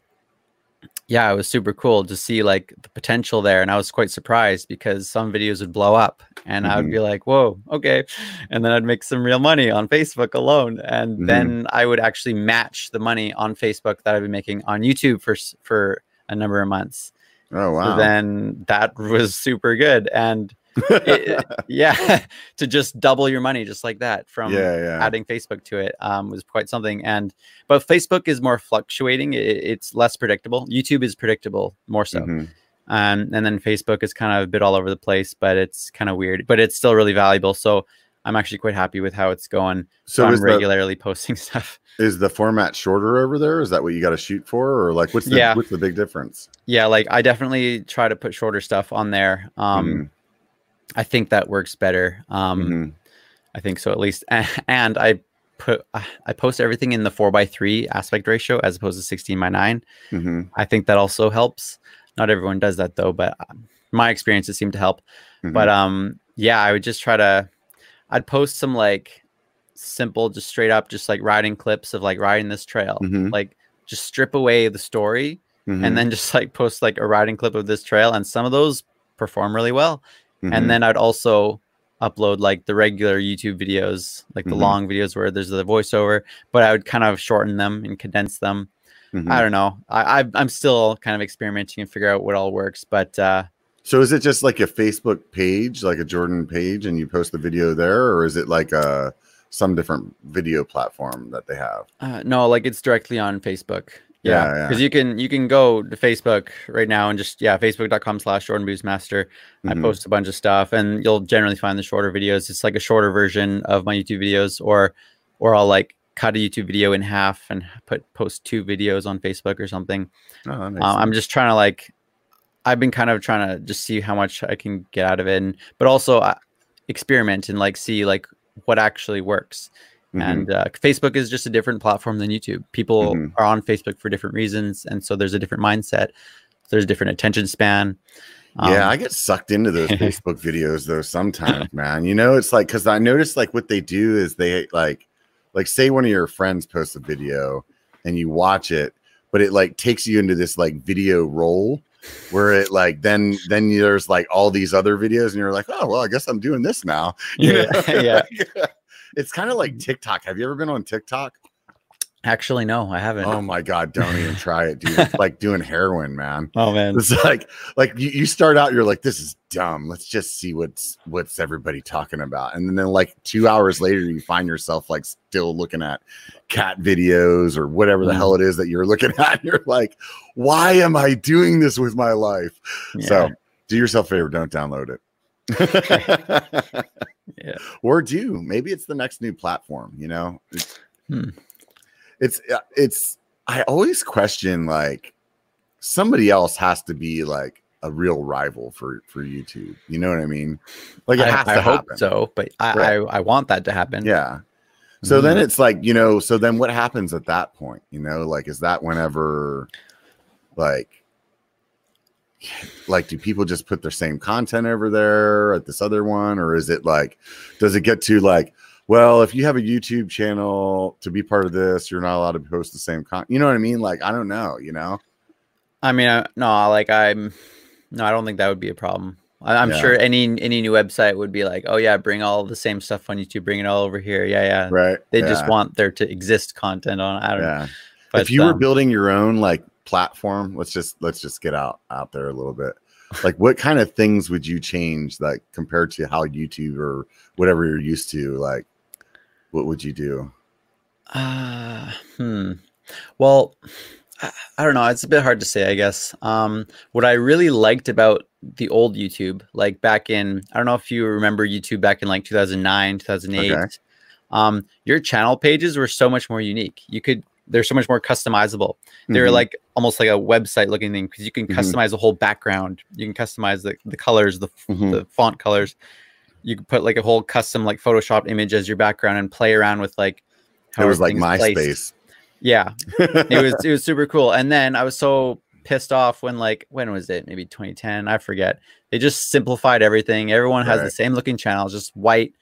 yeah, it was super cool to see like the potential there. And I was quite surprised because some videos would blow up, and I would Mhm. be like, "Whoa, okay," and then I'd make some real money on Facebook alone, and Mhm. then I would actually match the money on Facebook that I've been making on YouTube for for a number of months. Oh wow. So then that was super good. And it- yeah, to just double your money just like that from yeah, yeah. adding Facebook to it um, was quite something. And but Facebook is more fluctuating; it, it's less predictable. YouTube is predictable more so, Mhm. um, and then Facebook is kind of a bit all over the place, but it's kind of weird. But it's still really valuable. So I'm actually quite happy with how it's going. So, So I'm is the, regularly posting stuff. is the format shorter over there? Is that what you got to shoot for, or like what's the Yeah. what's the big difference? Yeah, like I definitely try to put shorter stuff on there. Um, Mhm. I think that works better. Um, Mhm. I think so at least. And I put I post everything in the four by three aspect ratio as opposed to sixteen by nine. Mhm. I think that also helps. Not everyone does that though, but um, my experiences seem to help. Mhm. But um, yeah, I would just try to. I'd post some like simple, just straight up, just like riding clips of like riding this trail. Mhm. Like just strip away the story and then just like post like a riding clip of this trail, and some of those perform really well Mhm. and then I'd also upload like the regular YouTube videos, like the Mhm. long videos where there's the voiceover, but I would kind of shorten them and condense them. Mhm. I don't know. I, I I'm still kind of experimenting and figure out what all works, but uh, So is it just like a Facebook page, like a Jordan page, and you post the video there, or is it like a some different video platform that they have? uh, no, like it's directly on Facebook. Yeah, Yeah, yeah. because you can you can go to Facebook right now and just yeah facebook.com slash Jordan Boostmaster. I Mhm. post a bunch of stuff, and you'll generally find the shorter videos. It's like a shorter version of my YouTube videos, or or I'll like cut a YouTube video in half and put post two videos on Facebook or something. Oh, Uh, I'm just trying to like, I've been kind of trying to just see how much I can get out of it, and, but also uh, experiment and like see like what actually works. Mhm. And uh, Facebook is just a different platform than YouTube. People Mhm. are on Facebook for different reasons, and so there's a different mindset. There's a different attention span. yeah, Um, I get sucked into those Facebook videos though sometimes, man. You know, it's like because I notice like what they do is they like like say one of your friends posts a video and you watch it, but it like takes you into this like video roll where it like then then there's like all these other videos and you're like, oh well, I guess I'm doing this now. You Yeah, know? yeah. It's kind of like TikTok. Have you ever been on TikTok? Actually, no, I haven't. Oh my god, don't even try it, dude. It's like doing heroin, man. oh man. It's like like you, you start out, you're like, this is dumb. Let's just see what's what's everybody talking about. And then like two hours later, you find yourself like still looking at cat videos or whatever the Mm. hell it is that you're looking at. You're like, why am I doing this with my life? So do yourself a favor, don't download it. Yeah. Or do. Maybe it's the next new platform, you know? It's Hmm. it's it's I always question like somebody else has to be like a real rival for for YouTube. You know what I mean? Like I, I hope so, but I, Right. I I want that to happen. Yeah. So then Mhm. it's like, you know, so then what happens at that point? You know, like is that whenever like like do people just put their same content over there at this other one or is it like does it get to like well if you have a youtube channel to be part of this you're not allowed to post the same content you know what i mean like i don't know you know I mean, I, no, like I'm, no, I don't think that would be a problem. I, I'm Yeah. sure any any new website would be like, oh yeah, bring all the same stuff on YouTube, bring it all over here. Yeah, yeah. right They yeah. just want there to exist content on. I don't know. But, if you were um, building your own like platform let's just let's just get out out there a little bit like what kind of things would you change like compared to how youtube or whatever you're used to like what would you do Uh, hmm. Well, I, I don't know. It's a bit hard to say, I guess. Um, what I really liked about the old YouTube, like back in, I don't know if you remember YouTube back in like 2009, 2008. Okay. Um, your channel pages were so much more unique. You could, they're so much more customizable. They were Mhm. like almost like a website looking thing because you can Mhm. customize the whole background. You can customize the, the colors, the, Mhm. the font colors. You could put like a whole custom like Photoshop image as your background and play around with like it was like myspace Yeah, it was it was super cool. And then I was so pissed off when like when was it? Maybe 2010. I forget. They just simplified everything. Everyone has Right. the same looking channel, just white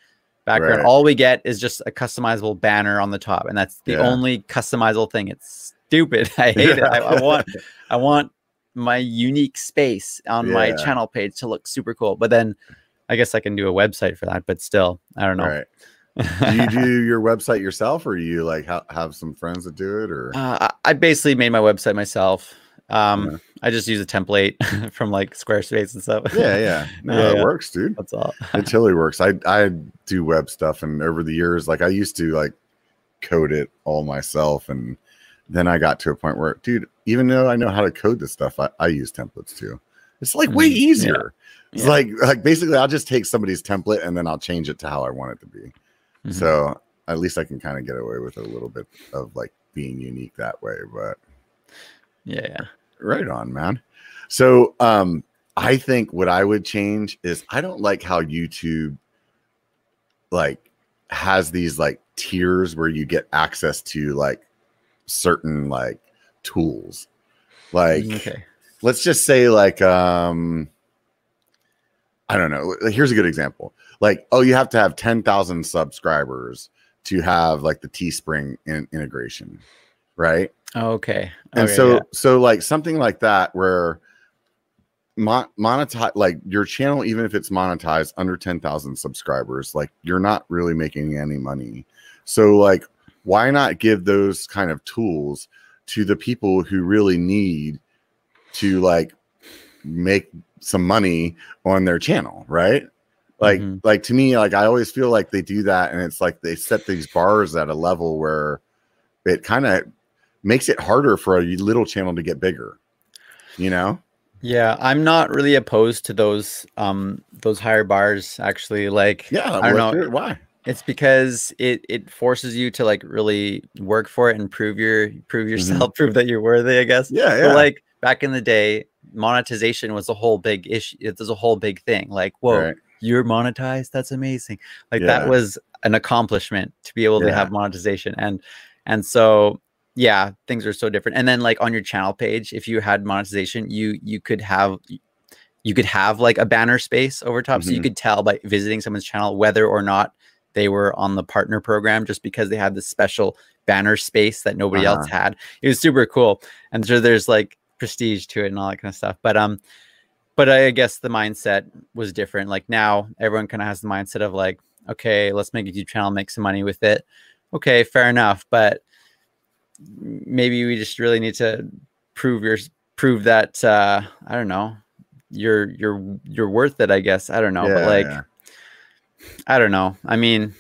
background. Right. All we get is just a customizable banner on the top, and that's the Yeah. only customizable thing. It's stupid. I hate it. I, I want I want my unique space on my channel page to look super cool. But then I guess I can do a website for that. But still, I don't know. Right. do you do your website yourself, or do you like ha- have some friends that do it, or Uh, I I basically made my website myself. Um, Yeah. I just use a template from like Squarespace and stuff. yeah, yeah, no, Yeah, it yeah. works, dude. That's all. It totally works. I I do web stuff, and over the years, like I used to like code it all myself, and then I got to a point where, dude, even though I know how to code this stuff, I, I use templates too. It's like way Mm, yeah. easier. It's Yeah. like like basically, I'll just take somebody's template and then I'll change it to how I want it to be. Mhm. So at least I can kind of get away with a little bit of like being unique that way. But yeah, yeah. right on, man. So um I think what I would change is I don't like how YouTube like has these like tiers where you get access to like certain like tools. Like okay. let's just say like um I don't know. Here's a good example. Like, oh, you have to have 10,000 subscribers to have like the Teespring in- integration, right? Okay. and Okay, so yeah. so like something like that where mon- monetize like your channel even if it's monetized under 10,000 subscribers like you're not really making any money so like why not give those kind of tools to the people who really need to like make some money on their channel right like Mhm. like to me like i always feel like they do that and it's like they set these bars at a level where it kind of makes it harder for a little channel to get bigger you know Yeah, I'm not really opposed to those um those higher bars actually. Like yeah I don't know. why It's because it it forces you to like really work for it and prove your prove yourself, prove that you're worthy, I guess. yeah But yeah like back in the day, monetization was a whole big issue. It was a whole big thing. Like, whoa, Right. you're monetized. That's amazing. Like Yeah. that was an accomplishment to be able to have monetization. And and so yeah, things are so different. And then like on your channel page, if you had monetization, you you could have you could have like a banner space over top. So you Mhm. could tell by visiting someone's channel whether or not they were on the partner program just because they had this special banner space that nobody else Uh-huh. had. It was super cool. And so there's like prestige to it and all that kind of stuff. But um but I guess the mindset was different. Like now everyone kind of has the mindset of like, okay, let's make a YouTube channel, make some money with it. Okay, fair enough. But maybe we just really need to prove your prove that uh I don't know, you're you're you're worth it, I guess. I don't know. but like yeah. I don't know. I mean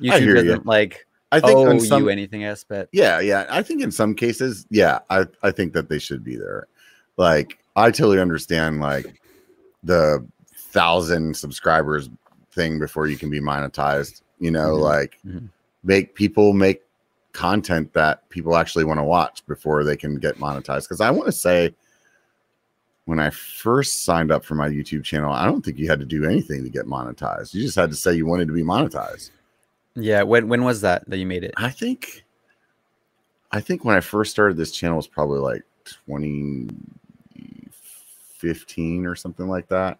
YouTube hear doesn't like i think owe some, you anything else, but yeah yeah i think in some cases yeah i i think that they should be there like i totally understand like the thousand subscribers thing before you can be monetized you know Mhm. like Mhm. make people make content that people actually want to watch before they can get monetized because i want to say when i first signed up for my youtube channel i don't think you had to do anything to get monetized you just had to say you wanted to be monetized yeah, when when was that that you made it? I think I think when I first started this channel was probably like 2015 or something like that.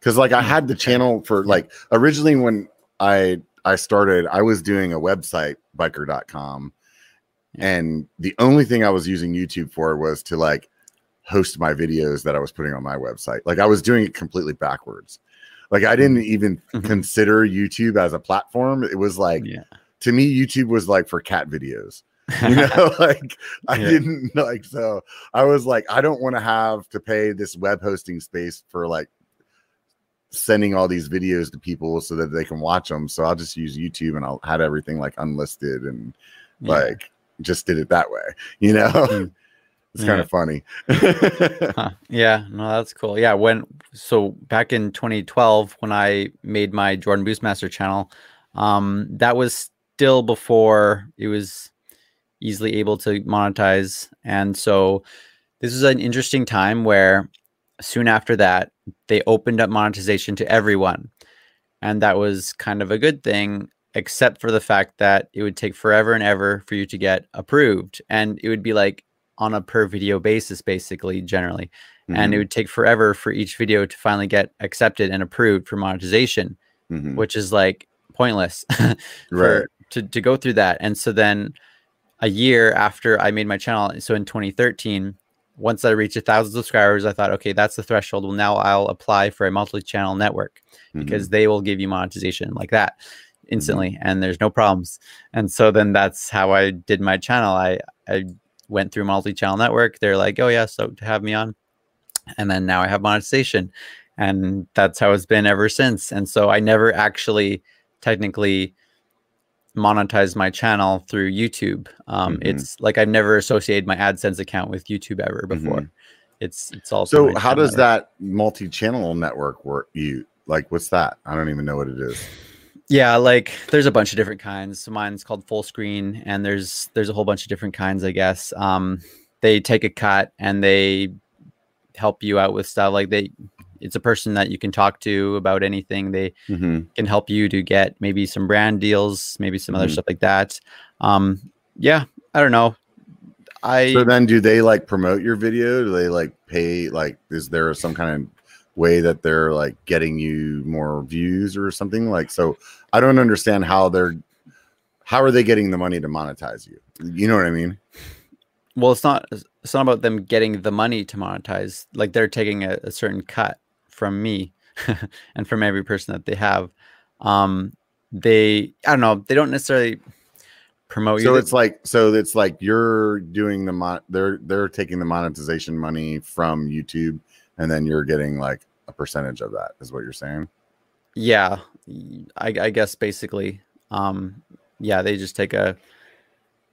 Cuz like I Hmm, had the channel for like originally when I I started I was doing a website biker.com Yeah. and the only thing I was using YouTube for was to like host my videos that I was putting on my website. Like I was doing it completely backwards. Like I didn't even Mhm. consider YouTube as a platform. It was like yeah. to me youtube was like for cat videos you know like i Yeah. didn't like so i was like i don't want to have to pay this web hosting space for like sending all these videos to people so that they can watch them so i'll just use youtube and i'll had everything like unlisted and Yeah. like just did it that way you know Mm. it's kind of funny Huh. Yeah, no, that's cool. Yeah, when so back in 2012 when I made my Jordan Boostmaster channel, um, that was still before it was easily able to monetize, and so this was an interesting time where soon after that they opened up monetization to everyone, and that was kind of a good thing, except for the fact that it would take forever and ever for you to get approved, and it would be like on a per video basis, basically, generally. Mm-hmm. And it would take forever for each video to finally get accepted and approved for monetization, Mhm. which is like pointless right. for, to, to go through that. And so then a year after I made my channel, so in 2013, once I reached a thousand subscribers, I thought, okay, that's the threshold. Well, now I'll apply for a multi-channel network Mhm. because they will give you monetization like that Mm-hmm. instantly and there's no problems and so then that's how i did my channel i i went through multi-channel network they're like oh yeah so to have me on and then now i have monetization and that's how it's been ever since and so i never actually technically monetized my channel through youtube um Mhm. it's like i've never associated my adsense account with youtube ever before Mhm. it's it's also So how does that multi-channel network work? You like what's that? I don't even know what it is. Yeah, like there's a bunch of different kinds. So mine's called Fullscreen, and there's there's a whole bunch of different kinds, I guess. Um, they take a cut and they help you out with stuff. Like they, it's a person that you can talk to about anything. They Mhm. can help you to get maybe some brand deals, maybe some other Mhm. stuff like that. Um, yeah, I don't know. I So then do they like promote your video? Do they like pay like is there some kind of way that they're like getting you more views or something? Like so I don't understand how they're how are they getting the money to monetize you? You know what I mean? well, it's not it's not about them getting the money to monetize. Like they're taking a, a certain cut from me and from every person that they have. Um, they I don't know. They don't necessarily promote you. So it's like so it's like you're doing the mon they're they're taking the monetization money from YouTube and then you're getting like a percentage of that is what you're saying. yeah, I guess basically. Um, yeah, they just take a.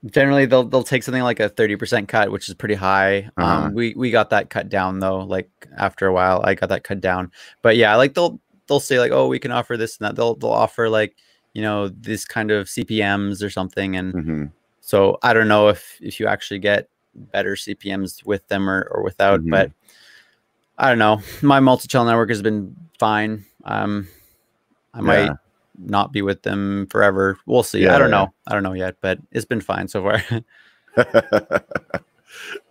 Generally, they'll they'll take something like a thirty percent cut, which is pretty high. Uh-huh. Um, we we got that cut down though. Like after a while, I got that cut down. But yeah, like they'll they'll say like, oh, we can offer this and that. They'll they'll offer like you know this kind of CPMS or something, and hmm so I don't know if if you actually get better CPMS with them or or without, Mhm. but I don't know. My multi-channel network has been fine. Um, I might Yeah. Not be with them forever. We'll see. Yeah, I don't yeah. know. I don't know yet, but it's been fine so far.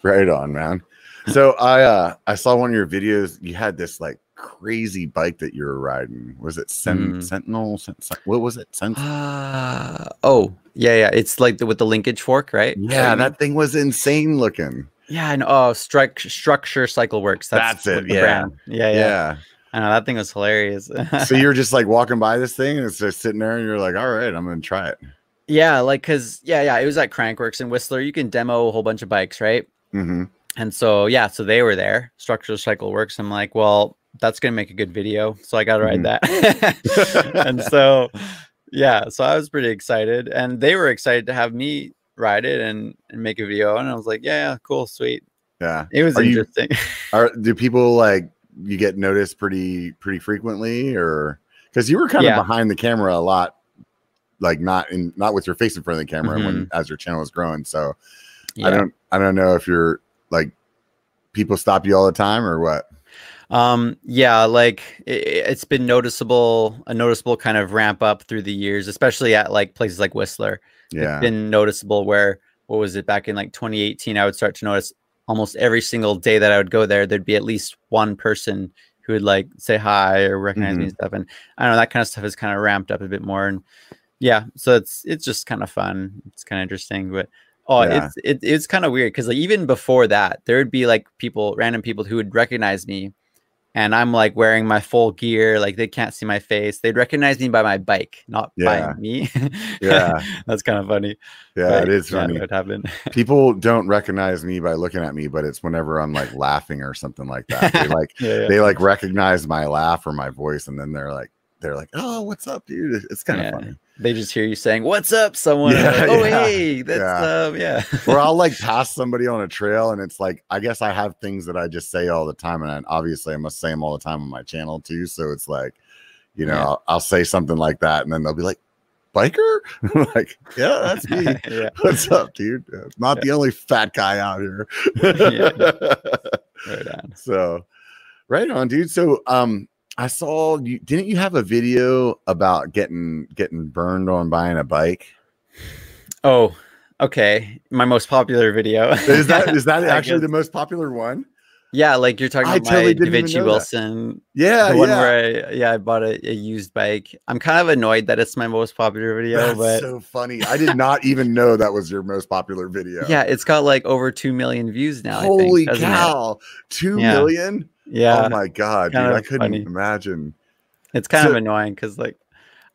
right on, man. So I uh I saw one of your videos. You had this like crazy bike that you were riding. Was it Sen- Mm. Sentinel? Sen- what was it? Sen- uh, oh, yeah, yeah. It's like the, with the linkage fork, right? yeah, that thing was insane looking. Yeah, and. Oh, strike structure cycle works. That's it, the yeah. brand- Yeah, yeah. Yeah. I know that thing was hilarious. so you're just like walking by this thing and it's just sitting there and you're like, all right, I'm gonna try it. yeah, like because yeah, yeah. It was at Crankworx in Whistler. You can demo a whole bunch of bikes, right? hmm And so yeah, so they were there. Structural cycle works. I'm like, well, that's gonna make a good video. So I gotta ride Mhm. that. and so yeah, so I was pretty excited. And they were excited to have me ride it and, and make a video. And I was like, yeah, cool, sweet. Yeah. It was Are you- interesting. Are do people like you get noticed pretty pretty frequently or because you were kind Yeah. of behind the camera a lot, like not in not with your face in front of the camera when as your channel is growing. So I don't I don't know if you're like people stop you all the time or what. Um, yeah, like it, it's been noticeable, a noticeable kind of ramp up through the years, especially at like places like Whistler. Yeah. It's been noticeable where what was it back in like 2018? I would start to notice almost every single day that I would go there, there'd be at least one person who would like say hi or recognize me mm-hmm. and stuff. And I don't know, that kind of stuff has kind of ramped up a bit more. And yeah, so it's it's just kind of fun. It's kind of interesting, but oh, Yeah. it's it, it's kind of weird because like even before that, there would be like people, random people who would recognize me, and I'm like wearing my full gear, like they can't see my face. They'd recognize me by my bike, not Yeah. by me. Yeah. that's kind of funny. Yeah, but it is funny. That would happen. People don't recognize me by looking at me, but it's whenever I'm like laughing or something like that. They like yeah, yeah. they like recognize my laugh or my voice, and then they're like they're like, "Oh, what's up, dude?" It's kind of Yeah. funny. They just hear you saying, "What's up, someone?" Yeah, like, oh, yeah, hey, that's yeah. um, yeah. or I'll like pass somebody on a trail, and it's like I guess I have things that I just say all the time, and obviously I must say them all the time on my channel too. So it's like, you know, Yeah. I'll, I'll say something like that, and then they'll be like, "Biker?" Like, "Yeah, that's me." yeah, What's up, dude? Uh, Not Yeah. the only fat guy out here. right on. So, right on, dude. So, um, I saw you. Didn't you have a video about getting getting burned on buying a bike? Oh, okay, my most popular video. Is that is that actually the most popular one? Yeah, like you're talking I about totally my Devinci know that. Wilson, Yeah, the one yeah. where I yeah I bought a, a used bike. I'm kind of annoyed that it's my most popular video, That's but so funny. I did not even know that was your most popular video. yeah, it's got like over two million views now. I think, Holy it? cow. Two Yeah. million? Oh yeah, Oh my god, dude. I couldn't funny. imagine. it's kind So- of annoying because like,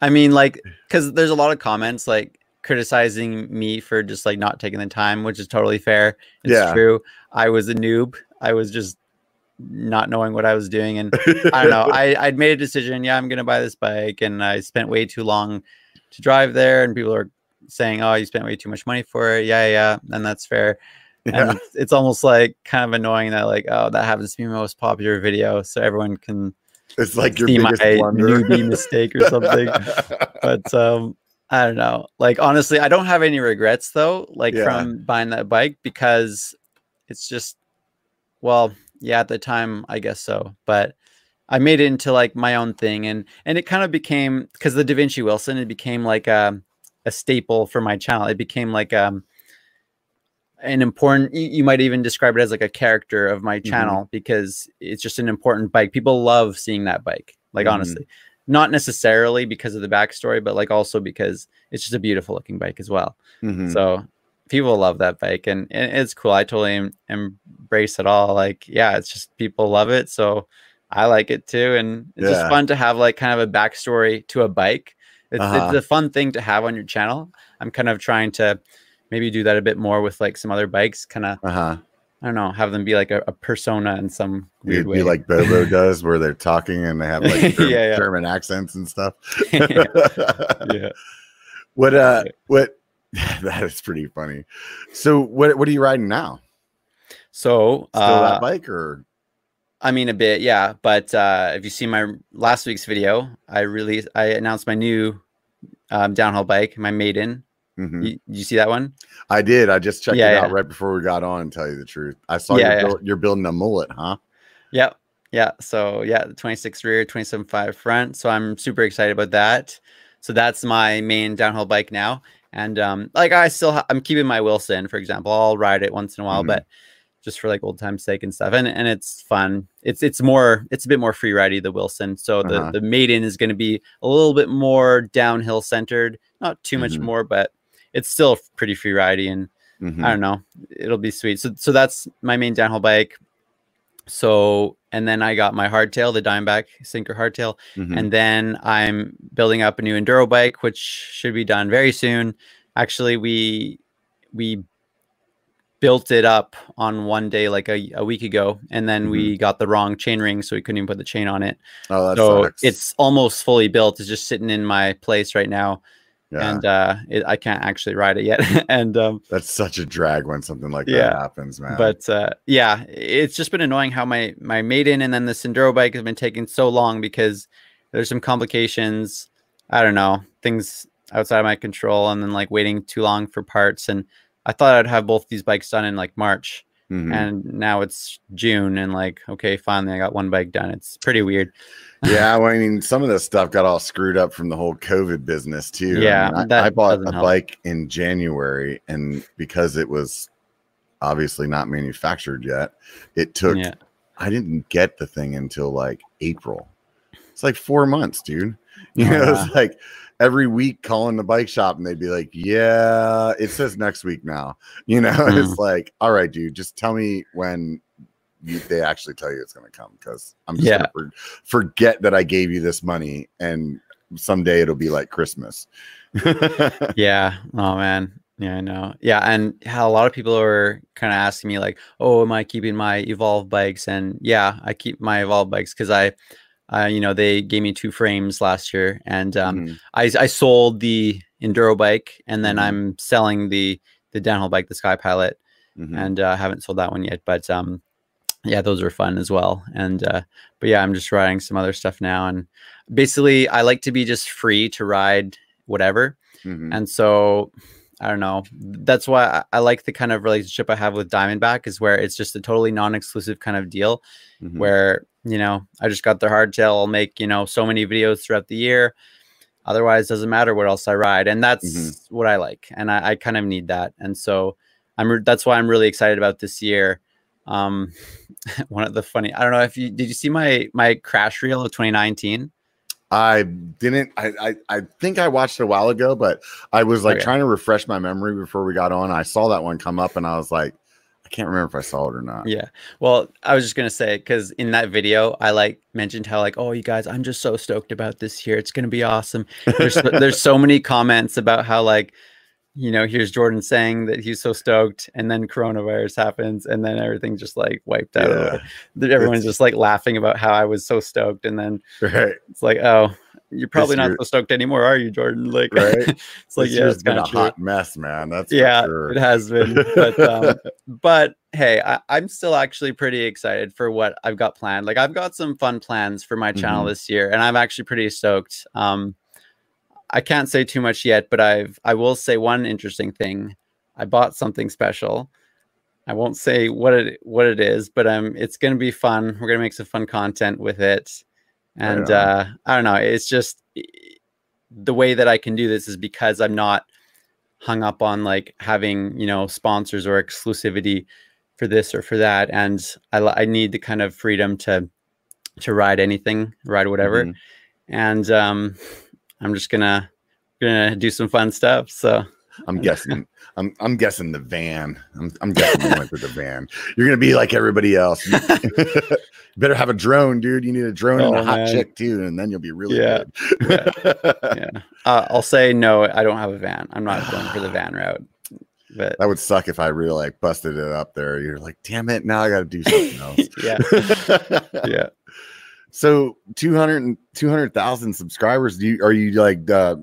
I mean like because there's a lot of comments like criticizing me for just like not taking the time, which is totally fair. It's Yeah. true. I was a noob. I was just not knowing what I was doing and I don't know. I I'd made a decision. Yeah, I'm gonna buy this bike, and I spent way too long to drive there. And people are saying, "Oh, you spent way too much money for it." Yeah, yeah, and that's fair. Yeah. And it's, it's almost like kind of annoying that like, oh, that happens to be my most popular video, so everyone can It's like your see my blunder. newbie mistake or something. but um, I don't know. Like honestly, I don't have any regrets though. Like Yeah. from buying that bike because it's just, well, yeah, at the time I guess so, but I made it into like my own thing, and and it kind of became because the Devinci Wilson, it became like a a staple for my channel. It became like um an important you, might even describe it as like a character of my Mhm. channel because it's just an important bike people love seeing that bike like Mhm. honestly not necessarily because of the backstory but like also because it's just a beautiful looking bike as well Mhm. so people love that bike and, and it's cool i totally em- embrace it all like yeah it's just people love it so i like it too and it's Yeah. just fun to have like kind of a backstory to a bike it's, Uh-huh. it's a fun thing to have on your channel i'm kind of trying to maybe do that a bit more with like some other bikes kind of uh-huh. i don't know have them be like a, a persona in some weird Weird way be like Bobo does, where they're talking and they have like German, Yeah, yeah. German accents and stuff. yeah What uh what that is pretty funny. So what what are you riding now? so Still uh, that bike or I mean, a bit, yeah. But uh, if you see my last week's video, I released, I announced my new um, downhill bike, my Maiden. Mhm. You, you see that one? I did. I just checked Yeah, it out yeah. right before we got on and tell you the truth. I saw Yeah, you're, yeah. buil- you're building a mullet, huh? Yep. Yeah. So yeah, 26 rear, 27.5 front. So I'm super excited about that. So that's my main downhill bike now. And um, like I still, ha- I'm keeping my Wilson, for example. I'll ride it once in a while, Mhm. but just for like old time's sake and stuff. And and it's fun. It's it's more, it's a bit more free ridey the Wilson. So the Uh-huh. the Maiden is going to be a little bit more downhill centered, not too much Mhm. more, but it's still pretty free ridey and Mhm. I don't know. It'll be sweet. So so that's my main downhill bike. So and then I got my hardtail, the Diamondback Sync'r hardtail, Mhm. and then I'm building up a new enduro bike, which should be done very soon. Actually, we we built it up on one day like a, a week ago, and then we got the wrong chain ring, so we couldn't even put the chain on it. oh, that so sucks. it's almost fully built. It's just sitting in my place right now, yeah. and uh, it, I can't actually ride it yet. and um, That's such a drag when something like that happens, man. but uh, yeah, it's just been annoying how my my maiden and then the enduro bike has been taking so long because there's some complications. I don't know things outside of my control, and then like waiting too long for parts. And I thought I'd have both these bikes done in like March, Mhm. and now it's June, and like okay, finally I got one bike done. It's pretty weird. yeah, well, I mean, some of this stuff got all screwed up from the whole COVID business too. I Yeah, mean, I, I bought a help. bike in January, and because it was obviously not manufactured yet, it took. Yeah, I didn't get the thing until like April. It's like four months, dude. You Oh, know, it's like every week calling the bike shop, and they'd be like, "Yeah, it says next week now." You know, Mm. it's like, "All right, dude, just tell me when." You, they actually tell you it's going to come because I'm just Yeah. to forget that I gave you this money and someday it'll be like Christmas. yeah. Oh man. Yeah, I know. Yeah, and how a lot of people are kind of asking me like, "Oh, am I keeping my Evolve bikes?" And yeah, I keep my Evolve bikes because I, uh, you know, they gave me two frames last year, and um, Mhm. I I sold the enduro bike, and then Mhm. I'm selling the the downhill bike, the Sky Pilot, Mhm. and uh, haven't sold that one yet. But um, yeah, those are fun as well. And uh, but yeah, I'm just riding some other stuff now, and basically, I like to be just free to ride whatever. Mhm. And so I don't know. That's why I, I like the kind of relationship I have with Diamondback is where it's just a totally non-exclusive kind of deal Mhm. where, you know, I just got their hardtail. I'll make, you know, so many videos throughout the year. Otherwise, doesn't matter what else I ride, and that's Mhm. what I like, and I, I kind of need that, and so I'm re- that's why I'm really excited about this year. Um, one of the funny, I don't know if you did you see my my crash reel of 2019. I didn't. I, I I think I watched it a while ago, but I was like Okay. trying to refresh my memory before we got on. I saw that one come up, and I was like, I can't remember if I saw it or not. Yeah. Well, I was just gonna say because in that video, I like mentioned how like, oh, you guys, I'm just so stoked about this year. It's gonna be awesome. There's so, there's so many comments about how like, you know, here's Jordan saying that he's so stoked, and then coronavirus happens, and then everything just like wiped out. Yeah. Everyone's just like laughing about how I was so stoked, and then Right. it's like, oh, you're probably not so stoked anymore, are you, Jordan? Like, Right. it's like This yeah, it's been kind a of true hot mess, man. That's yeah sure. it has been but um but hey I, i'm still actually pretty excited for what i've got planned like i've got some fun plans for my channel Mhm. this year and i'm actually pretty stoked um i can't say too much yet but i've i will say one interesting thing i bought something special i won't say what it what it is but um it's gonna be fun we're gonna make some fun content with it and Right uh i don't know it's just the way that i can do this is because i'm not hung up on like having you know sponsors or exclusivity for this or for that and i, I need the kind of freedom to to ride anything ride whatever Mhm. and um i'm just gonna gonna do some fun stuff so I'm guessing. I'm I'm guessing the van. I'm I'm guessing you went with the van. You're gonna be like everybody else. Better have a drone, dude. You need a drone and Oh, a hot man. chick too, and then you'll be really Yeah. good. yeah uh, i'll say no i don't have a van i'm not going for the van route but That would suck if I really like busted it up there. You're like, damn it, now I got to do something else. yeah yeah So 200 and 200,000 subscribers. Do you are you like uh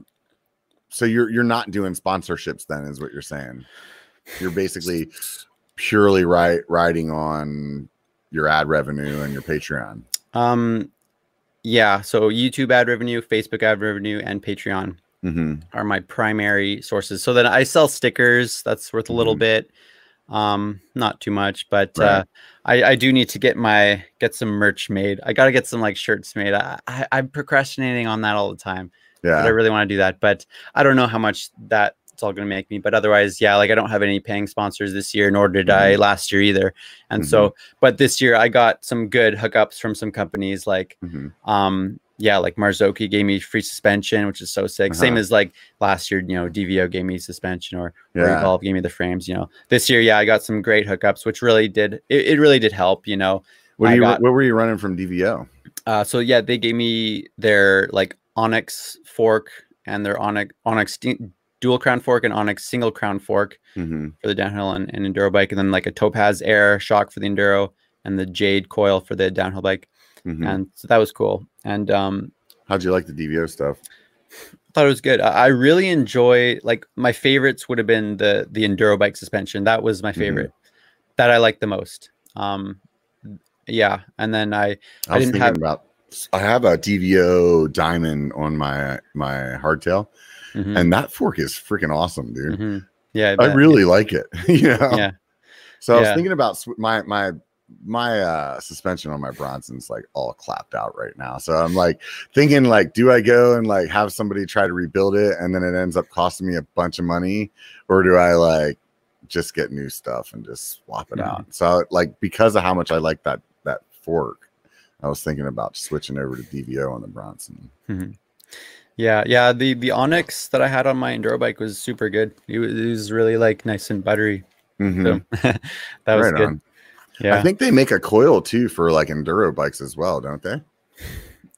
so you're you're not doing sponsorships then is what you're saying. You're basically purely right riding on your ad revenue and your Patreon. um yeah so youtube ad revenue facebook ad revenue and patreon Mm-hmm. are my primary sources. So then I sell stickers. That's worth a little Mhm. bit, um, not too much, but Right. uh, I, I do need to get my get some merch made. I got to get some like shirts made. I, I, I'm procrastinating on that all the time, but I really want to do that. But I don't know how much that it's all going to make me. But otherwise, yeah, like I don't have any paying sponsors this year, nor did I last year either. And so, but this year I got some good hookups from some companies like Mhm. um yeah like Marzocchi gave me free suspension which is so sick same Uh-huh. as like last year you know dvo gave me suspension or, or evolve gave me the frames you know this year yeah i got some great hookups which really did it, it really did help you know What you got- what were you running from DVO? uh so yeah they gave me their like onyx fork and their onyx onyx dual crown fork and onyx single crown fork Mm-hmm. for the downhill and, and enduro bike and then like a topaz air shock for the enduro and the jade coil for the downhill bike Mm-hmm. and so that was cool and um How'd you like the DVO stuff? I thought it was good. I, I really enjoy like my favorites would have been the the enduro bike suspension. That was my Mhm. favorite. That I liked the most. Um yeah, and then I I, I didn't have- about I have a DVO diamond on my my hardtail, mhm, and that fork is freaking awesome, dude. mhm. yeah, I bet. really like it. you know. yeah. So I was thinking about sw- my my my uh suspension on my Bronson's like all clapped out right now. So I'm like thinking like, do I go and like have somebody try to rebuild it and then it ends up costing me a bunch of money, or do I like just get new stuff and just swap it Mhm. out? So like because of how much I like that that fork, I was thinking about switching over to DVO on the Bronson. Yeah, yeah. The the Onyx that I had on my enduro bike was super good. It was, it was really like nice and buttery. Mhm. So that was Right good. on. Yeah, I think they make a coil too for like enduro bikes as well, don't they?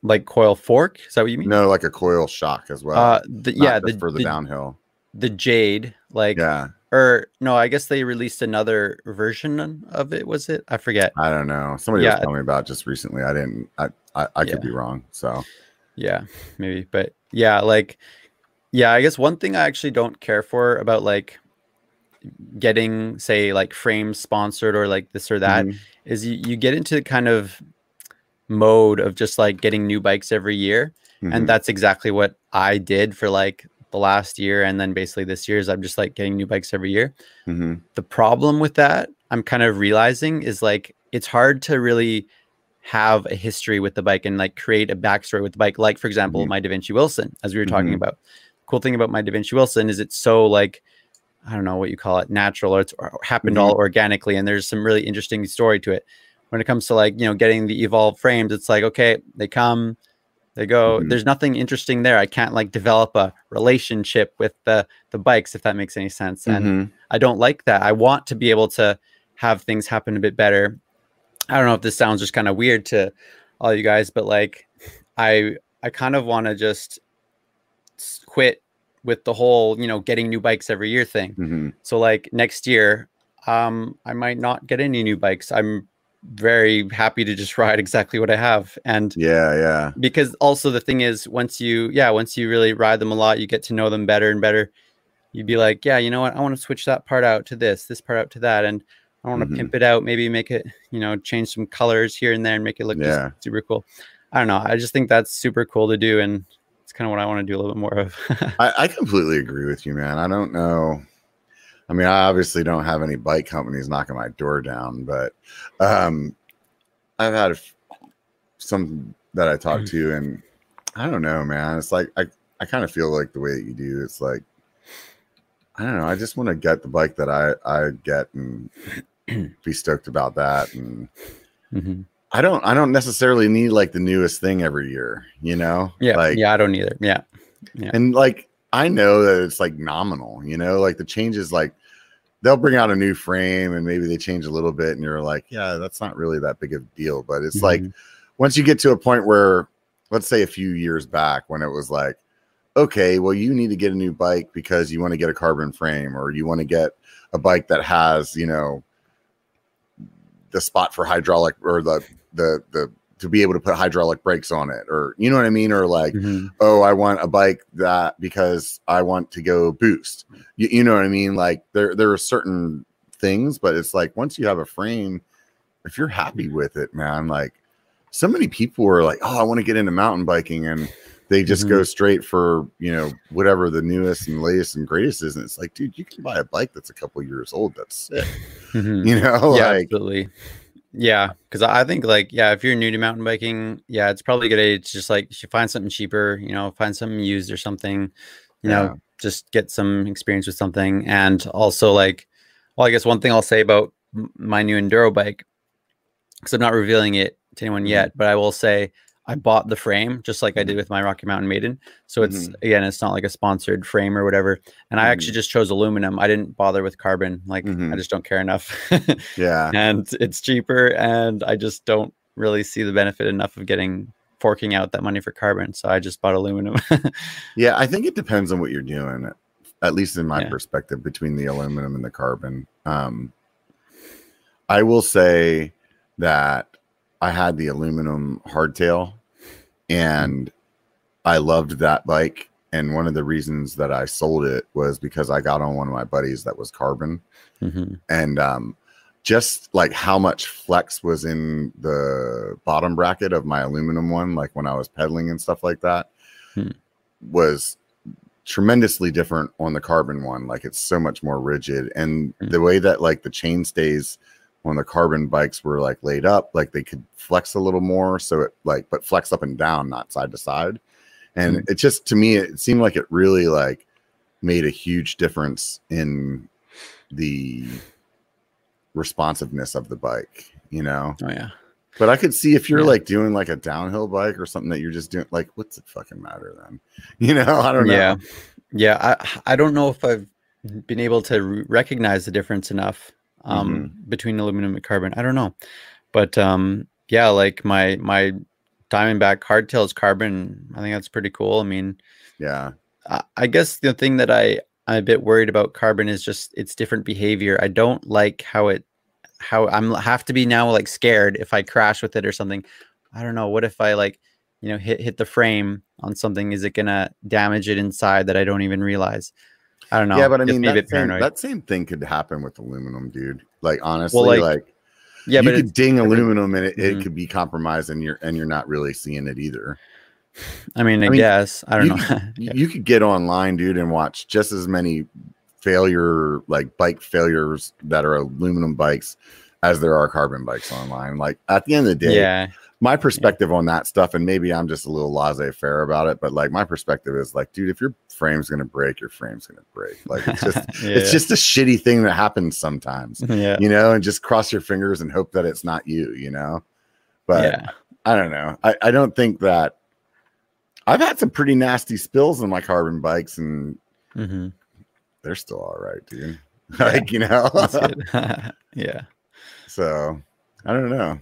like coil fork. Is that what you mean? No, like a coil shock as well. uh, the, yeah, the, for the, the, downhill. The Jade, like, Yeah, or no, I guess they released another version of it. Was it? I forget. I don't know. Somebody Yeah. was telling me about just recently. I didn't. I I, I could Yeah. be wrong. So Yeah, maybe. But yeah, like yeah, I guess one thing I actually don't care for about like getting say like frames sponsored or like this or that Mhm. is you, you get into the kind of mode of just like getting new bikes every year. Mhm. And that's exactly what I did for like the last year and then basically this year is I'm just like getting new bikes every year. Mhm. the problem with that i'm kind of realizing is like it's hard to really have a history with the bike and like create a backstory with the bike. Like for example, Mhm. my Devinci Wilson, as we were talking Mhm. about. Cool thing about my Devinci Wilson is it's so like I don't know what you call it, natural or it's or happened all organically, and there's some really interesting story to it. When it comes to like you know getting the evolved frames, it's like okay, they come, they go. Mhm. There's nothing interesting there. I can't like develop a relationship with the the bikes if that makes any sense. And Mhm. I don't like that. I want to be able to have things happen a bit better. I don't know if this sounds just kind of weird to all you guys, but like I I kind of want to just quit with the whole, you know, getting new bikes every year thing. Mhm. So like next year, um I might not get any new bikes. I'm very happy to just ride exactly what I have and yeah, yeah, because also the thing is once you yeah once you really ride them a lot you get to know them better and better you'd be like yeah you know what i want to switch that part out to this this part out to that and i want to Mhm. pimp it out maybe make it you know change some colors here and there and make it look just Yeah. super cool i don't know i just think that's super cool to do and it's kind of what i want to do a little bit more of I, I completely agree with you, man. I don't know. I mean, I obviously don't have any bike companies knocking my door down, but um, I've had f- some that I talked to, and I don't know, man. It's like I, I kind of feel like the way that you do. It's like I don't know. I just want to get the bike that I I get and be stoked about that. And Mhm. I don't I don't necessarily need like the newest thing every year. You know? yeah Like, yeah i don't either yeah and like I know that it's like nominal, you know, like the changes like they'll bring out a new frame and maybe they change a little bit and you're like, yeah, that's not really that big of a deal. But it's like Mhm. once you get to a point where let's say a few years back when it was like, okay, well, you need to get a new bike because you want to get a carbon frame or you want to get a bike that has, you know, the spot for hydraulic or the the the to be able to put hydraulic brakes on it or you know what I mean or like Mhm. oh, I want a bike that because I want to go boost. You, you know what I mean? Like there there are certain things, but it's like once you have a frame, if you're happy with it, man, like so many people are like, oh, I want to get into mountain biking and they just go straight for you know whatever the newest and latest and greatest is and it's like dude you can buy a bike that's a couple years old that's sick Mhm. you know yeah, like absolutely. Yeah, because I think like yeah, if you're new to mountain biking, yeah, it's probably a good to just like you should find something cheaper, you know, find something used or something, you Yeah. know, just get some experience with something. And also like, well, I guess one thing I'll say about my new enduro bike, because I'm not revealing it to anyone Mhm. yet, but I will say I bought the frame just like I did with my Rocky Mountain Maiden. So it's Mhm. again, it's not like a sponsored frame or whatever. And I Mhm. actually just chose aluminum. I didn't bother with carbon. Like I Mhm. just don't care enough. yeah and it's cheaper and I just don't really see the benefit enough of getting forking out that money for carbon. So I just bought aluminum. Yeah, I think it depends on what you're doing, at least in my Yeah. perspective, between the aluminum and the carbon. Um, I will say that I had the aluminum hardtail and I loved that bike. And one of the reasons that I sold it was because I got on one of my buddies that was carbon Mhm. and um, just like how much flex was in the bottom bracket of my aluminum one, like when I was pedaling and stuff like that, Hmm. was tremendously different on the carbon one. Like it's so much more rigid, and Hmm. the way that like the chain stays on the carbon bikes were like laid up, like they could flex a little more, so it like but flex up and down, not side to side. And Hmm. it just to me, it seemed like it really like made a huge difference in the responsiveness of the bike, you know. Oh yeah. But I could see if you're Yeah. like doing like a downhill bike or something that you're just doing, like, what's it fucking matter then? You know, I don't know. Yeah. Yeah. I, I don't know if I've been able to re- recognize the difference enough um, Mm-hmm. between aluminum and carbon. I don't know. But um, yeah, like my, my Diamondback hardtail is carbon. I think that's pretty cool. I mean, Yeah. I- I guess the thing that I I'm a bit worried about carbon is just its different behavior. I don't like how it how I'm have to be now like scared if I crash with it or something. I don't know. What if I like you know hit hit the frame on something? Is it gonna damage it inside that I don't even realize? I don't know. Yeah, but I mean, that same, that same thing could happen with aluminum, dude. Like, honestly, like, like, yeah, you but could ding aluminum and it, it Mhm. could be compromised and you're and you're not really seeing it either. I mean, I, I mean, guess I don't you know. You, you could get online, dude, and watch just as many failure like bike failures that are aluminum bikes as there are carbon bikes online. Like at the end of the day, yeah, my perspective on that stuff, and maybe I'm just a little laissez-faire about it, but like my perspective is like, dude, if your frame's gonna break, your frame's gonna break. Like it's just Yeah. it's just a shitty thing that happens sometimes, yeah. you know, and just cross your fingers and hope that it's not you, you know. But yeah. I don't know. I, I don't think that I've had some pretty nasty spills on my carbon bikes, and hmm they're still all right, dude. Yeah. like you know, yeah. so I don't know.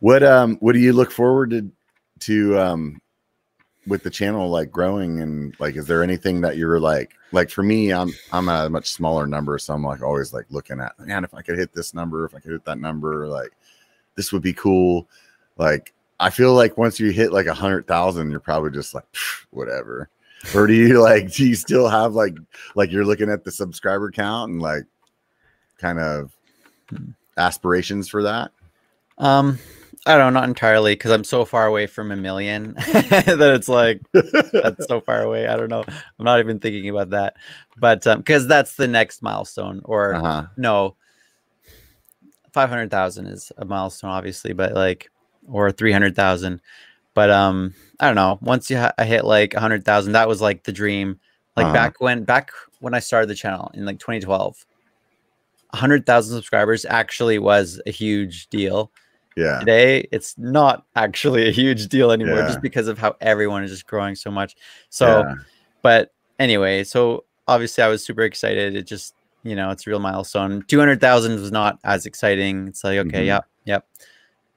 What um what do you look forward to to um with the channel like growing? And like is there anything that you're like like for me I'm I'm at a much smaller number so I'm like always like looking at man if I could hit this number if I could hit that number like this would be cool. Like I feel like once you hit like a hundred thousand you're probably just like whatever. Or do you like do you still have like like you're looking at the subscriber count and like kind of Hmm. aspirations for that? Um, I don't know, not entirely, because I'm so far away from a million that it's like that's so far away. I don't know. I'm not even thinking about that, but um, because that's the next milestone, or uh-huh no, five hundred thousand is a milestone, obviously, but like, or three hundred thousand, but um, I don't know. Once you ha- I hit like a hundred thousand, that was like the dream. Like Uh-huh. back when back when I started the channel in like 2012, hundred thousand subscribers actually was a huge deal yeah. Today it's not actually a huge deal anymore Yeah. just because of how everyone is just growing so much. So yeah. but anyway so obviously i was super excited. It just you know it's a real milestone. 200000 was not as exciting. It's like okay Mhm. yep yep.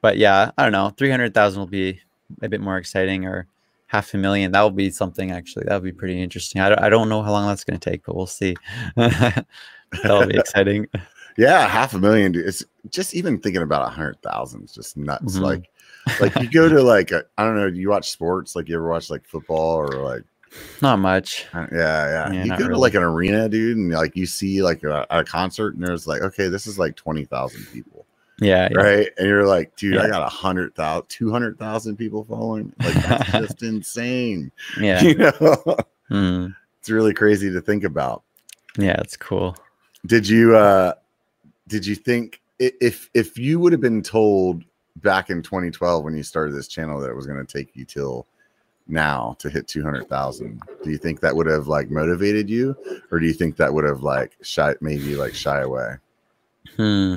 But yeah i don't know. 300000 will be a bit more exciting or half a million. That will be something actually. That would be pretty interesting. I don't, I don't know how long that's going to take but we'll see. That'll be exciting Yeah, half a million. Dude. It's just even thinking about a hundred thousand is just nuts. Mhm. Like, like you go to like I I don't know. Do you watch sports? Like you ever watch like football or like not much yeah, yeah. Yeah, you go to like an arena, dude, and like you see like a, a concert, and there's like okay, this is like twenty thousand people, yeah, yeah. right? And you're like, dude, I Yeah. got a hundred thousand, two hundred thousand people following. Like that's just insane. yeah You know, Mm. it's really crazy to think about. Yeah, it's cool. did you uh did you think if if you would have been told back in 2012 when you started this channel that it was going to take you till now to hit 200,000 do you think that would have like motivated you? Or do you think that would have like shy made you like shy away? Hmm.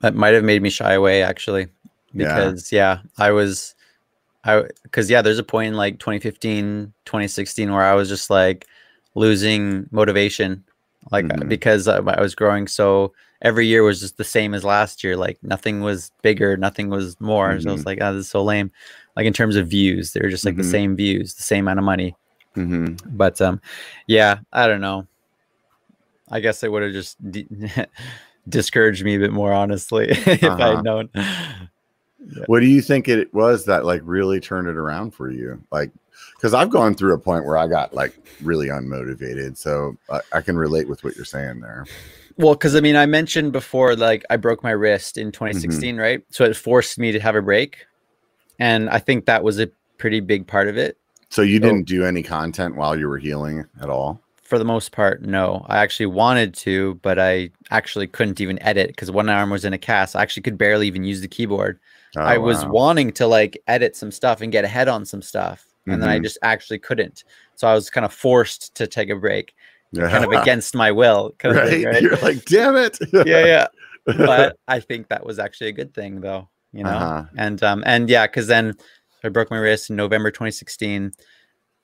That might have made me shy away actually, because yeah, I was, I because yeah, there's a point in like 2015, 2016 where I was just like losing motivation, like Mhm. because I, I was growing so every year was just the same as last year. Like nothing was bigger, nothing was more. So I was like, oh, this is so lame. Like in terms of views, they were just like Mhm. the same views, the same amount of money. mm-hmm. but um yeah i don't know i guess it would have just de- discouraged me a bit more honestly if i Uh-huh. had known what do you think it was that like really turned it around for you like because i've gone through a point where i got like really unmotivated so I, I can relate with what you're saying there well because i mean i mentioned before like i broke my wrist in 2016 right so it forced me to have a break and i think that was a pretty big part of it So you didn't do any content while you were healing at all? for the most part no i actually wanted to but i actually couldn't even edit because one arm was in a cast i actually could barely even use the keyboard Oh, I was wow. wanting to like edit some stuff and get ahead on some stuff, and then I Mhm. just actually couldn't. So I was kind of forced to take a break, yeah. kind of against my will. Right? thing, right? You're like, damn it. yeah, yeah. But I think that was actually a good thing, though. You know, Uh-huh. and um, and yeah, because then I broke my wrist in November 2016.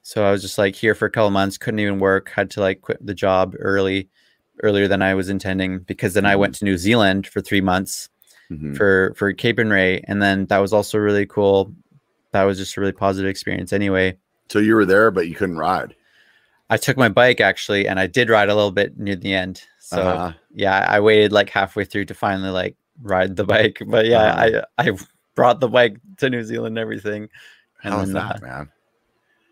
So I was just like here for a couple months, couldn't even work, had to like quit the job early, earlier than I was intending, because then I Mhm. went to New Zealand for three months Mhm. for for Capernwray, and then that was also really cool. That was just a really positive experience. Anyway, So you were there, but you couldn't ride. I took my bike actually, and I did ride a little bit near the end. So Uh-huh. yeah, I waited like halfway through to finally like ride the bike. But yeah, Uh-huh. I I brought the bike to New Zealand and everything. And How's uh, that, man?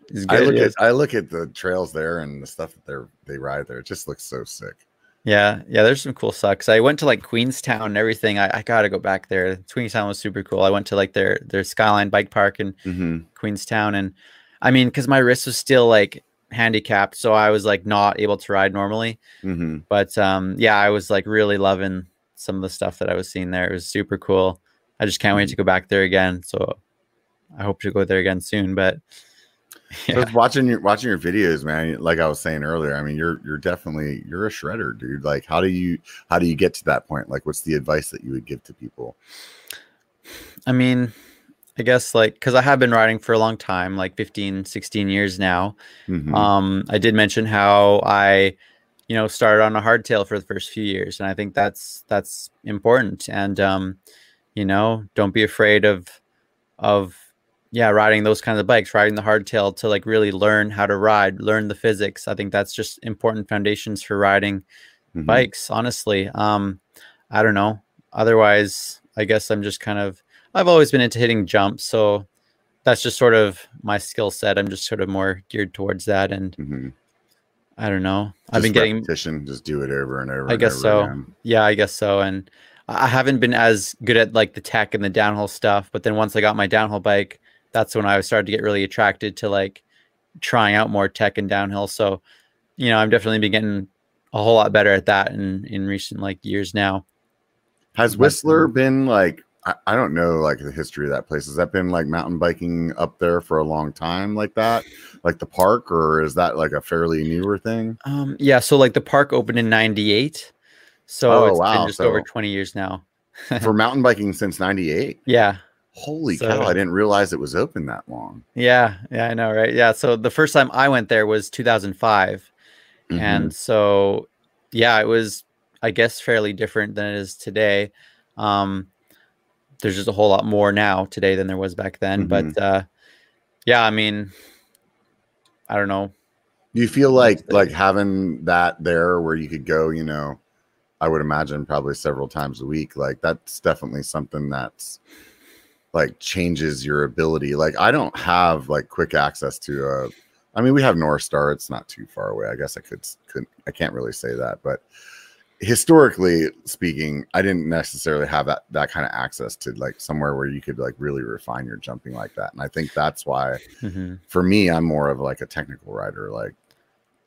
It's I look at I look at the trails there and the stuff that they're they ride there. It just looks so sick. Yeah, yeah, there's some cool sucks. I went to like Queenstown and everything. I, I gotta go back there. Queenstown was super cool. I went to like their their Skyline Bike Park in Mm-hmm. Queenstown, and I mean, because my wrist was still like handicapped, so I was like not able to ride normally. Mm-hmm. But um, yeah, I was like really loving some of the stuff that I was seeing there. It was super cool. I just can't wait to go back there again. So I hope to go there again soon. But yeah. So watching your watching your videos, man. Like I was saying earlier, I mean, you're you're definitely you're a shredder, dude. Like, how do you how do you get to that point? Like, what's the advice that you would give to people? I mean, I guess like because I have been riding for a long time, like 15, 16 years now. Mm-hmm. Um, I did mention how I, you know, started on a hardtail for the first few years, and I think that's that's important. And um, you know, don't be afraid of of yeah, riding those kinds of bikes, riding the hardtail to like really learn how to ride, learn the physics. I think that's just important foundations for riding mm-hmm. bikes, honestly. Um, I don't know. Otherwise, I guess I'm just kind of I've always been into hitting jumps, so that's just sort of my skill set. I'm just sort of more geared towards that and mm-hmm. I don't know. Just I've been getting repetition, just do it over and over. I guess so. Again. Yeah, I guess so. And I haven't been as good at like the tech and the downhill stuff, but then once I got my downhill bike, that's when I started to get really attracted to like trying out more tech and downhill. So, you know, I'm definitely been getting a whole lot better at that in in recent like years now. Has Whistler been like I, I don't know like the history of that place. Has that been like mountain biking up there for a long time like that? Like the park, or is that like a fairly newer thing? Um yeah, so like the park opened in ninety eight. So oh, it's wow. been just so over 20 years now. for mountain biking since 98. Yeah. Holy so, cow, I didn't realize it was open that long. Yeah, yeah, I know, right? Yeah. So the first time I went there was 2005. Mm-hmm. And so yeah, it was I guess fairly different than it is today. Um there's just a whole lot more now today than there was back then, mm-hmm. but uh yeah, I mean I don't know. Do you feel like like having that there where you could go, you know, I would imagine probably several times a week, like that's definitely something that's like changes your ability. Like I don't have like quick access to a I mean we have Northstar, it's not too far away. I guess I could Couldn't. I can't really say that, but historically speaking, I didn't necessarily have that that kind of access to like somewhere where you could like really refine your jumping like that. And I think that's why mm-hmm. for me, I'm more of like a technical rider. Like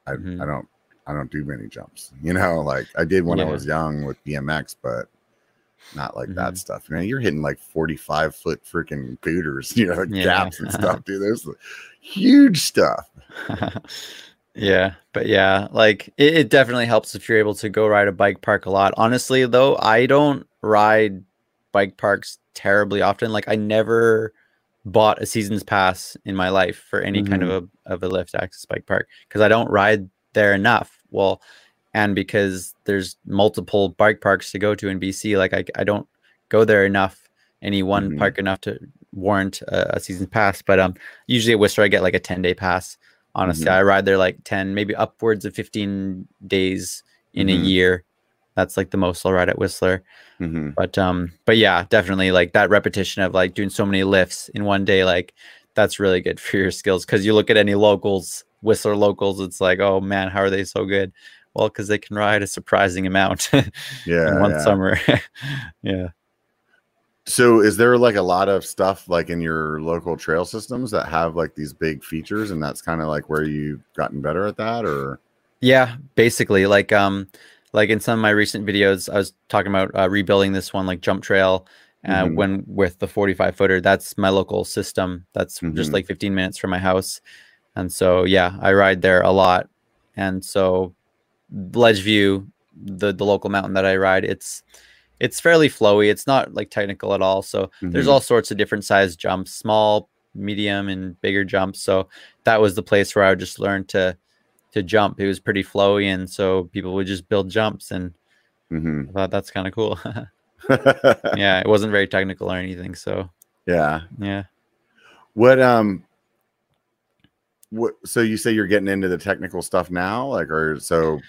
I, mm-hmm. I don't I don't do many jumps. You know, like I did when yeah. I was young with BMX, but not like mm-hmm. that stuff. Man, you're hitting like 45 foot freaking booters, you know, yeah. gaps and stuff, dude. There's huge stuff. yeah, but yeah, like it, it, definitely helps if you're able to go ride a bike park a lot. Honestly, though, I don't ride bike parks terribly often. Like I never bought a season's pass in my life for any mm-hmm. kind of mm-hmm. a of a lift access bike park because I don't ride there enough. Well, and because there's multiple bike parks to go to in BC, like I, I don't go there enough, any one mm-hmm. park enough to warrant a, a, season pass. But um, usually at Whistler, I get like a 10 day pass. Honestly, mm-hmm. I ride there like 10, maybe upwards of 15 days in mm-hmm. a year. That's like the most I'll ride at Whistler. Mm-hmm. But um, but yeah, definitely like that repetition of like doing so many lifts in one day, like that's really good for your skills. Cause you look at any locals, Whistler locals, it's like, oh man, how are they so good? Well, because they can ride a surprising amount. yeah, in one yeah. summer. yeah. So, is there like a lot of stuff like in your local trail systems that have like these big features, and that's kind of like where you've gotten better at that, or? Yeah, basically, like um, like in some of my recent videos, I was talking about uh, rebuilding this one like jump trail. Uh, mm-hmm. when with the 45 footer that's my local system that's mm-hmm. just like 15 minutes from my house and so yeah i ride there a lot and so Ledgeview, the the local mountain that I ride, it's it's fairly flowy. It's not like technical at all. So mm-hmm. there's all sorts of different size jumps, small, medium, and bigger jumps. So that was the place where I would just learn to to jump. It was pretty flowy, and so people would just build jumps, and mm-hmm. I thought that's kind of cool. yeah, it wasn't very technical or anything. So yeah, yeah. What um what so you say you're getting into the technical stuff now like or so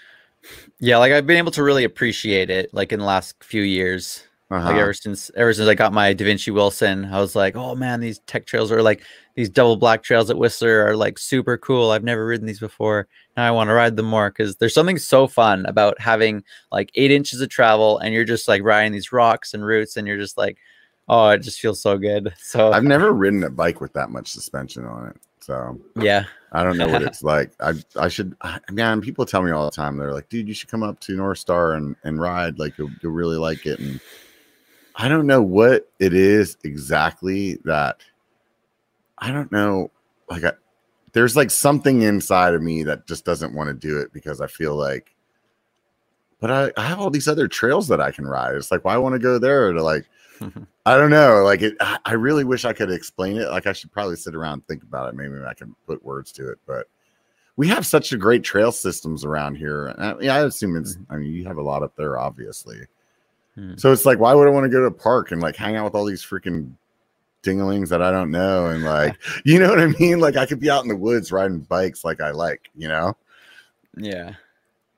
yeah like i've been able to really appreciate it like in the last few years. Uh-huh. like ever since ever since i got my Devinci wilson i was like oh man these tech trails are like these double black trails at whistler are like super cool. I've never ridden these before. Now i want to ride them more. Because there's something so fun about having like eight inches of travel and you're just like riding these rocks and roots and you're just like oh it just feels so good. So i've never ridden a bike with that much suspension on it so um, yeah, I don't know what it's like. I I should man. People tell me all the time. They're like, dude, you should come up to Northstar and and ride. Like you'll you'll really like it. And I don't know what it is exactly that I don't know. Like, I, there's like something inside of me that just doesn't want to do it because I feel like, but I, I have all these other trails that I can ride. It's like, why I want to go there to like, I don't know. Like, it, I, I really wish I could explain it. Like, I should probably sit around and think about it. Maybe I can put words to it, but we have such a great trail systems around here. Uh, yeah, I assume it's, I mean, you have a lot up there, obviously. Hmm. So it's like, why would I want to go to a park and like hang out with all these freaking dinglings that I don't know? And like, you know what I mean? Like, I could be out in the woods riding bikes like I like, you know, Yeah.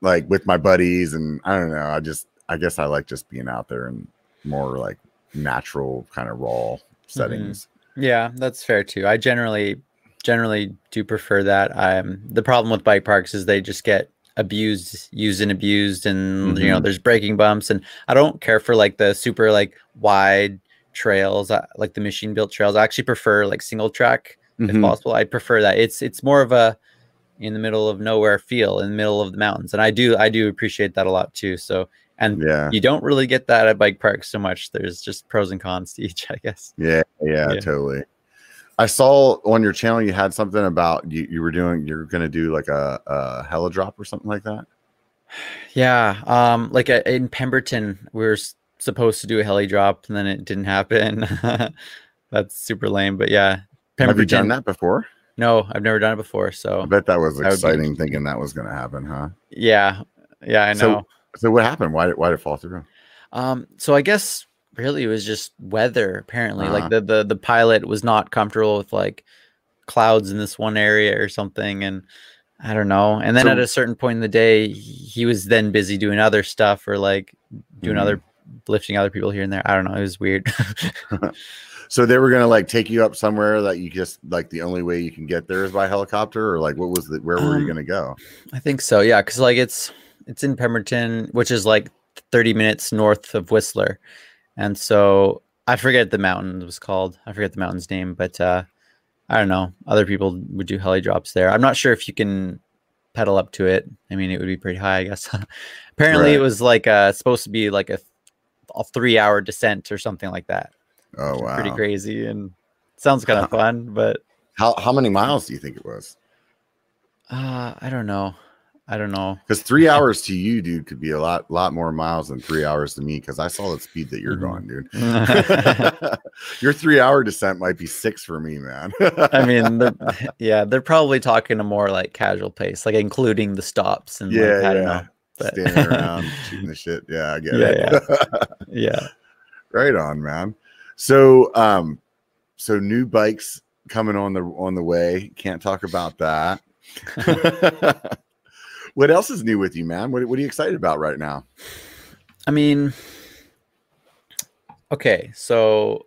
like with my buddies. And I don't know. I just, I guess I like just being out there and more like natural kind of raw settings. Yeah, that's fair too. I generally generally do prefer that. Um the problem with bike parks is they just get abused, used and abused and you know, Mhm. there's breaking bumps and I don't care for like the super like wide trails, uh, like the machine built trails. I actually prefer like single track if Mhm. possible. I prefer that. It's it's more of a in the middle of nowhere feel in the middle of the mountains. And I do I do appreciate that a lot too. So and Yeah. you don't really get that at bike parks so much. There's just pros and cons to each, I guess. Yeah, yeah, Yeah. totally. I saw on your channel you had something about you, you were doing you're gonna do like a, a heli drop or something like that. Yeah, um, like uh, in Pemberton, we were supposed to do a heli drop, and then it didn't happen. That's super lame, but yeah, Have you done that before? No, I've never done it before. So I bet that was would be- exciting thinking that was gonna happen, huh? yeah, yeah, I know. So what happened? Why did why did it fall through? Um, so I guess really it was just weather. Apparently, Uh-huh. like the the the pilot was not comfortable with like clouds in this one area or something, and I don't know. And then So- at a certain point in the day, he was then busy doing other stuff or like doing Mhm. other lifting other people here and there. I don't know. It was weird. So they were gonna like take you up somewhere that you just like the only way you can get there is by helicopter, or like what was the where were you Um, gonna go? I think so. Yeah, because like it's it's in Pemberton, which is like 30 minutes north of Whistler, and so I forget the mountain was called. I forget the mountain's name, but uh, I don't know. Other people would do heli drops there. I'm not sure if you can pedal up to it. I mean, it would be pretty high, I guess. Apparently, it was like uh, supposed to be like a, a three hour descent or something like that. Oh wow. Pretty crazy and sounds kind of fun, but How how many miles do you think it was? uh, I don't know. I don't know. Because three hours to you, dude, could be a lot lot more miles than three hours to me. Because I saw the speed that you're Mhm. going, dude. Your three hour descent might be six for me, man. I mean, they're, yeah, they're probably talking a more like casual pace, like including the stops and yeah, like, I don't know. But Standing around shooting the shit. Yeah, I get Yeah, it. yeah. right on, man. So, um, so new bikes coming on the on the way. Can't talk about that. What else is new with you, man? What, what are you excited about right now? I mean, okay, so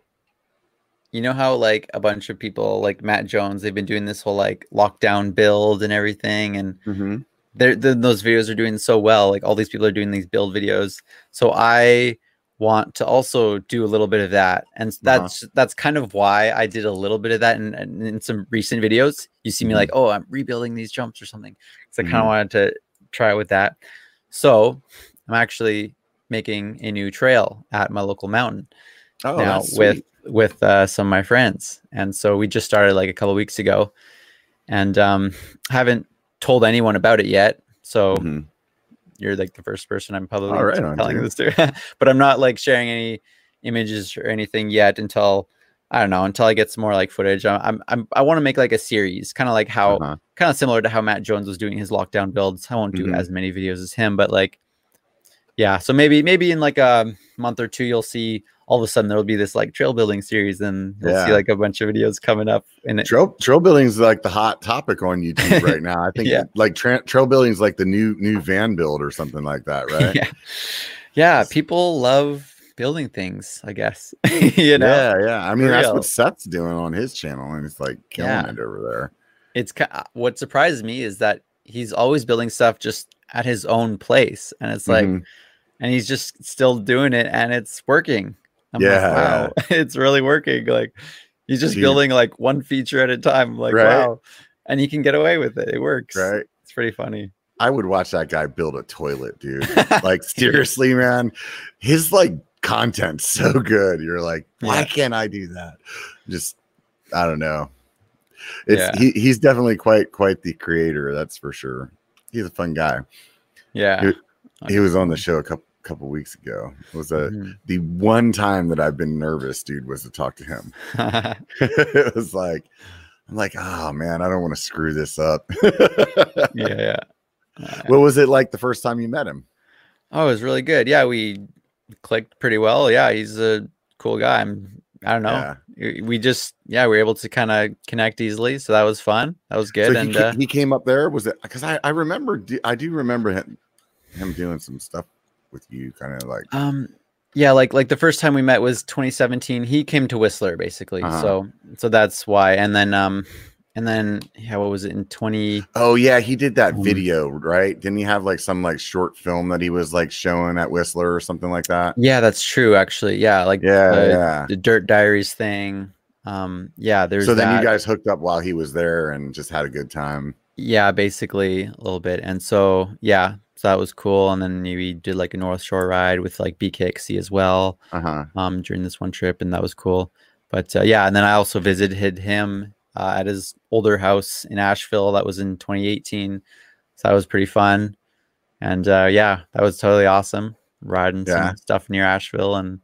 you know how like a bunch of people like Matt Jones, they've been doing this whole like lockdown build and everything, and Mm-hmm. they're, th those videos are doing so well. Like all these people are doing these build videos. So I want to also do a little bit of that, and Uh-huh. that's that's kind of why I did a little bit of that in, in, in some recent videos. You see me Mhm. like, oh, I'm rebuilding these jumps or something. So I kind of wanted to try it with that. So I'm actually making a new trail at my local mountain Oh, now with with uh, some of my friends, and so we just started like a couple weeks ago, and um, haven't told anyone about it yet. So Mhm. you're like the first person I'm publicly right telling this to, but I'm not like sharing any images or anything yet until I don't know until I get some more like footage. I'm, I'm, I'm I want to make like a series, kind of like how Uh-huh. kind of similar to how Matt Jones was doing his lockdown builds. I won't do Mhm. as many videos as him, but like, yeah. So maybe maybe in like a month or two, you'll see all of a sudden there will be this like trail building series, and you'll see like a bunch of videos coming up. And it, Trail trail building is like the hot topic on YouTube right now. I think Yeah. like tra- trail building is like the new new van build or something like that, right? yeah, yeah. People love building things, I guess. you know, Yeah, yeah. I mean, that's what Seth's doing on his channel, and it's like killing Yeah. it over there. it's uh, what surprises me is that he's always building stuff just at his own place, and it's like, Mhm. and he's just still doing it, and it's working. I'm like, Yeah. wow, it's really working. Like he's just Dude. building like one feature at a time. Like Right. wow, and he can get away with it. It works. right. It's pretty funny. I would watch that guy build a toilet, dude. like seriously, man. His like content so good. You're like, why Yeah. can't I do that? Just I don't know. It's Yeah. he, he's definitely quite quite the creator, that's for sure. He's a fun guy. Yeah. He- He was on the show a couple couple weeks ago. It was a Mhm. the one time that I've been nervous, dude, was to talk to him. it was like I'm like, oh man, I don't want to screw this up. yeah, yeah. Uh, what was it like the first time you met him? Oh, it was really good. Yeah, we clicked pretty well. Yeah, he's a cool guy. I'm, I don't know. Yeah. We just, yeah, we were able to kind of connect easily. So that was fun. That was good. So and he, uh, he came up there. Was it because I I remember I do remember him him doing some stuff with you, kind of like um, yeah, like like the first time we met was 2017. He came to Whistler basically. Uh-huh. So so that's why. And then um, and then yeah, what was it in 20? oh yeah, he did that Um, video right? Didn't he have like some like short film that he was like showing at Whistler or something like that? Yeah, that's true. Actually, yeah, like Yeah, the, yeah. the Dirt Diaries thing. Um, yeah, there's So then that. you guys hooked up while he was there and just had a good time. Yeah, basically a little bit. And so, yeah, so that was cool. And then we did like a North Shore ride with like BKXC as well Uh huh. um, during this one trip, and that was cool. But uh, yeah, and then I also visited him uh, at his older house in Asheville. That was in 2018. So that was pretty fun. And uh, yeah, that was totally awesome riding Yeah. some stuff near Asheville. And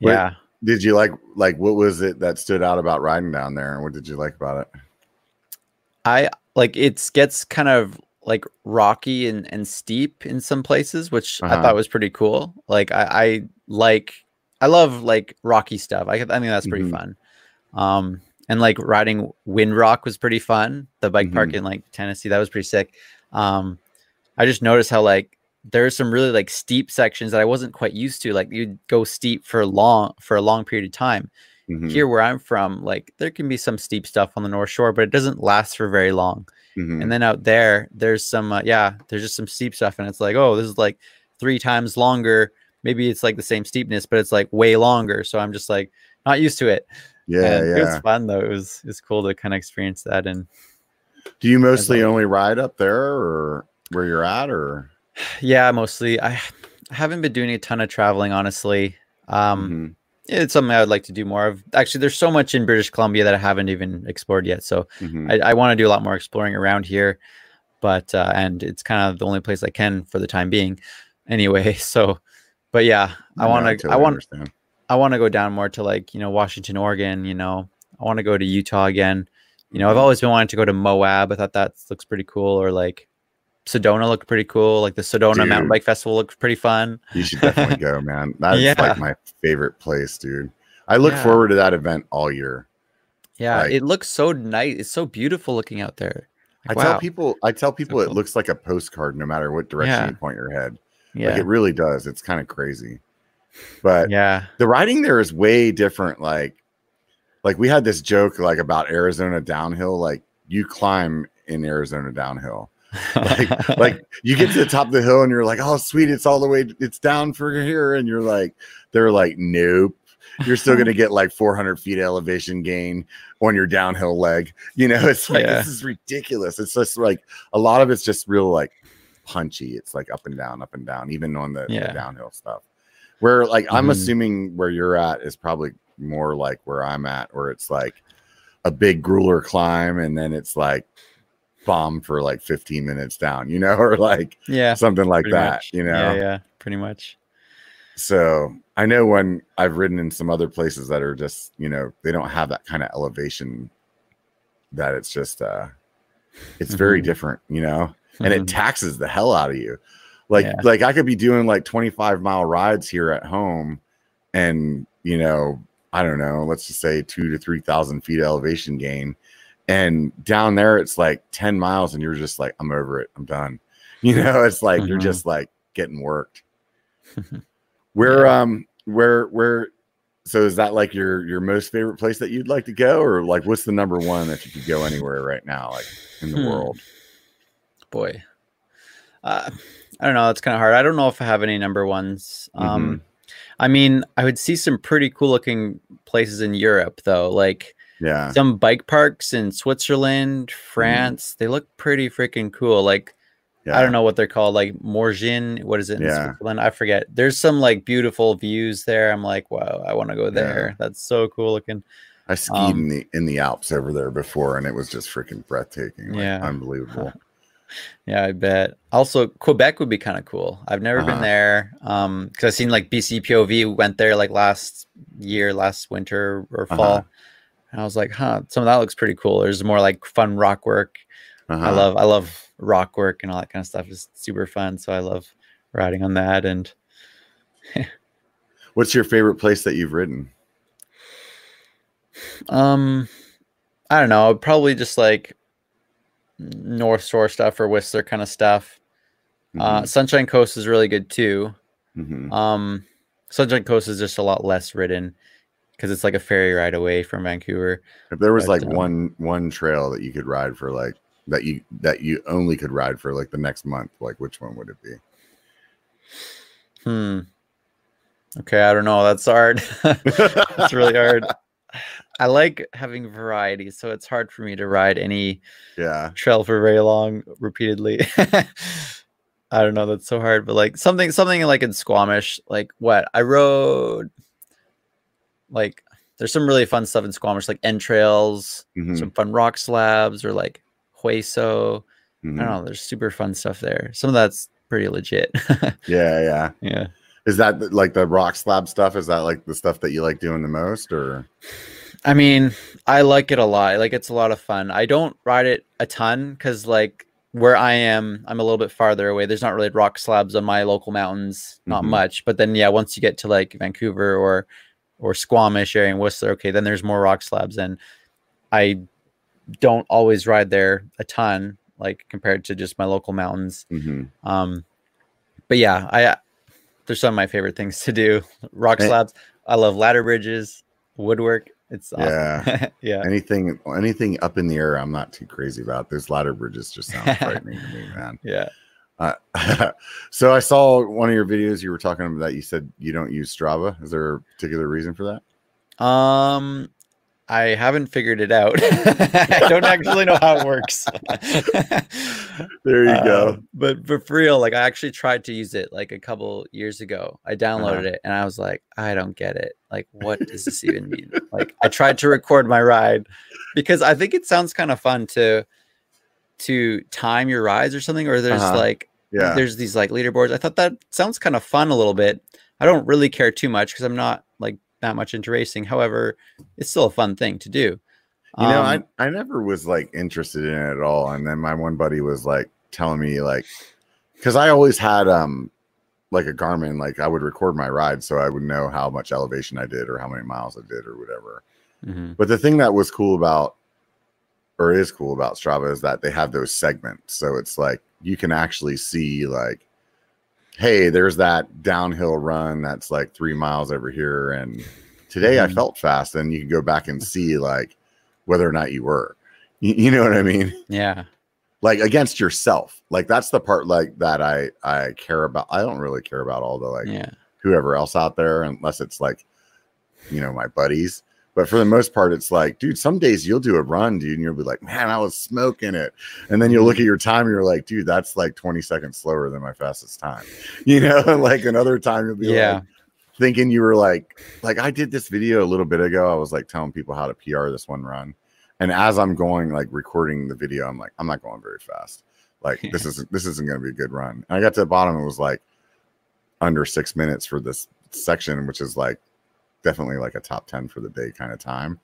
Wait, yeah, Did you like like what was it that stood out about riding down there, and what did you like about it? I like it gets kind of like rocky and, and steep in some places, which I Uh-huh. thought was pretty cool. Like I, I like I love like rocky stuff. I, I think that's pretty Mhm. fun. Um and like riding Windrock was pretty fun. The bike park Mhm. in like Tennessee, that was pretty sick. Um I just noticed how like there's some really like steep sections that I wasn't quite used to. Like you'd go steep for long for a long period of time Mhm, here where I'm from, like there can be some steep stuff on the North Shore, but it doesn't last for very long. mhm. And then out there, there's some, uh, yeah, there's just some steep stuff, and it's like, oh, this is like three times longer. Maybe it's like the same steepness, but it's like way longer. So I'm just like not used to it. Yeah, And It was fun though. It was it's cool to kind of experience that. And Do you mostly only ride up there, or where you're at, or? yeah, mostly I I haven't been doing a ton of traveling, honestly. Um, Mhm. it's something I would like to do more of. Actually, there's so much in British Columbia that I haven't even explored yet. So Mhm. I, I want to do a lot more exploring around here, but uh, and it's kind of the only place I can for the time being, anyway. So, but yeah, I want to. I want. I want to go down more to like you know Washington, Oregon. You know, I want to go to Utah again. You know, I've Mhm. always been wanting to go to Moab. I thought that looks pretty cool, or like Sedona looked pretty cool. Like the Sedona Mountain Bike Festival looked pretty fun. You should definitely go, man. That's Yeah. like my favorite place, dude. I look Yeah. forward to that event all year. Yeah, Like- it looks so nice. It's so beautiful looking out there. I Like, tell people, I tell people, it cool. looks like a postcard, no matter what direction Yeah. you point your head. Yeah, Like it really does. It's kind of crazy, but yeah, the riding there is way different. Like, like we had this joke like about Arizona downhill. Like you climb in Arizona downhill. like like you get to the top of the hill and you're like oh sweet it's all the way it's down for here and you're like they're like nope you're still gonna get like 400 feet elevation gain on your downhill leg you know it's like Yeah. this is ridiculous it's just like a lot of it's just real like punchy it's like up and down up and down even on the, the downhill stuff where like i'm Mhm. assuming where you're at is probably more like where i'm at where it's like a big grueler climb and then it's like bomb for like 15 minutes down, you know, or like yeah, something like that, much. you know. yeah, yeah, pretty much. So I know when I've ridden in some other places that are just, you know, they don't have that kind of elevation that it's just uh it's very Mhm. different, you know, and it Mhm. taxes the hell out of you. Like Yeah. like I could be doing like 25 mile rides here at home and you know, I don't know, let's just say two to three thousand feet elevation gain. And down there it's like 10 miles and you're just like, I'm over it. I'm done. You know, it's like you're Mhm. just like getting worked. Where um where where so is that like your your most favorite place that you'd like to go or like what's the number one if you could go anywhere right now like in the Hmm. world? boy uh, i don't know it's kind of hard i don't know if i have any number ones um i mean i would see some pretty cool looking places in europe though like Yeah. some bike parks in switzerland france they look pretty freaking cool like yeah. I don't know what they're called, like Morgins. What is it in Yeah. Switzerland? I forget. There's some like beautiful views there. I'm like, wow, I want to go there. That's so cool looking. I skied Um, in the in the Alps over there before, and it was just freaking breathtaking. Like, Yeah. unbelievable. Yeah, I bet. Also, Quebec would be kind of cool. I've never Uh-huh. been there. Um, because I've seen like BC POV went there like last year, last winter or fall. Uh-huh. And I was like, huh, some of that looks pretty cool. There's more like fun rock work. I Uh-huh. love I love rock work and all that kind of stuff is super fun. So I love riding on that. And What's your favorite place that you've ridden? um I don't know, probably just like North Shore stuff or Whistler kind of stuff. Uh Sunshine Coast is really good too. Mhm. Um, Sunshine Coast is just a lot less ridden because it's like a ferry ride away from Vancouver. If there was but, like um, one one trail that you could ride for like that you that you only could ride for like the next month, like which one would it be? Hmm. Okay, I don't know. That's hard. It's really hard. I like having variety, so it's hard for me to ride any yeah. trail for very long repeatedly. I don't know. That's so hard, but like something, something like in Squamish, like what I rode, like there's some really fun stuff in Squamish, like entrails, Mhm, some fun rock slabs, or like Hueso. I mhm. don't know. There's super fun stuff there. Some of that's pretty legit. Yeah, yeah. yeah. Is that like the rock slab stuff? Is that like the stuff that you like doing the most, or I mean, I like it a lot. Like it's a lot of fun. I don't ride it a ton because like where I am, I'm a little bit farther away. There's not really rock slabs on my local mountains, not Mhm. much. But then yeah, once you get to like Vancouver or or Squamish area in Whistler, okay, then there's more rock slabs. And I don't always ride there a ton, like compared to just my local mountains. Mhm. Um, but yeah, I there's some of my favorite things to do. Rock Eh. slabs. I love ladder bridges, woodwork. It's awesome. Yeah. yeah. anything anything up in the air? I'm not too crazy about. Those ladder bridges just sound frightening to me, man. Yeah. Uh, so I saw one of your videos. You were talking about that. You said you don't use Strava. Is there a particular reason for that? Um, I haven't figured it out. I don't actually know how it works. There you Uh, go. But but for real, like I actually tried to use it like a couple years ago. I downloaded Uh-huh. it and I was like, I don't get it. Like, what does this even mean? Like, I tried to record my ride because I think it sounds kind of fun to to time your rides or something. Or there's Uh-huh. like Yeah. there's these like leaderboards. I thought that sounds kind of fun a little bit. I don't really care too much because I'm not that much into racing. However, it's still a fun thing to do. You know, Um, I, I never was like interested in it at all. And then my one buddy was like telling me like because I always had um like a Garmin, like I would record my ride so I would know how much elevation I did or how many miles I did or whatever. mhm. But the thing that was cool about or is cool about Strava is that they have those segments. So it's like you can actually see like, hey, there's that downhill run that's like three miles over here. And today I Mhm. felt fast. And you can go back and see like whether or not you were. You, you know what I mean? Yeah. Like against yourself. Like that's the part like that I I care about. I don't really care about all the like Yeah. whoever else out there unless it's like you know my buddies but for the most part it's like dude some days you'll do a run dude and you'll be like man i was smoking it and then you'll mm-hmm. look at your time and you're like dude that's like 20 seconds slower than my fastest time. You know like another time you'll be Yeah. like thinking you were like like i did this video a little bit ago. I was like telling people how to pr this one run. And as i'm going like recording the video i'm like i'm not going very fast. Like this isn't this isn't going to be a good run. And i got to the bottom and it was like under six minutes for this section, which is like definitely like a top 10 for the day kind of time.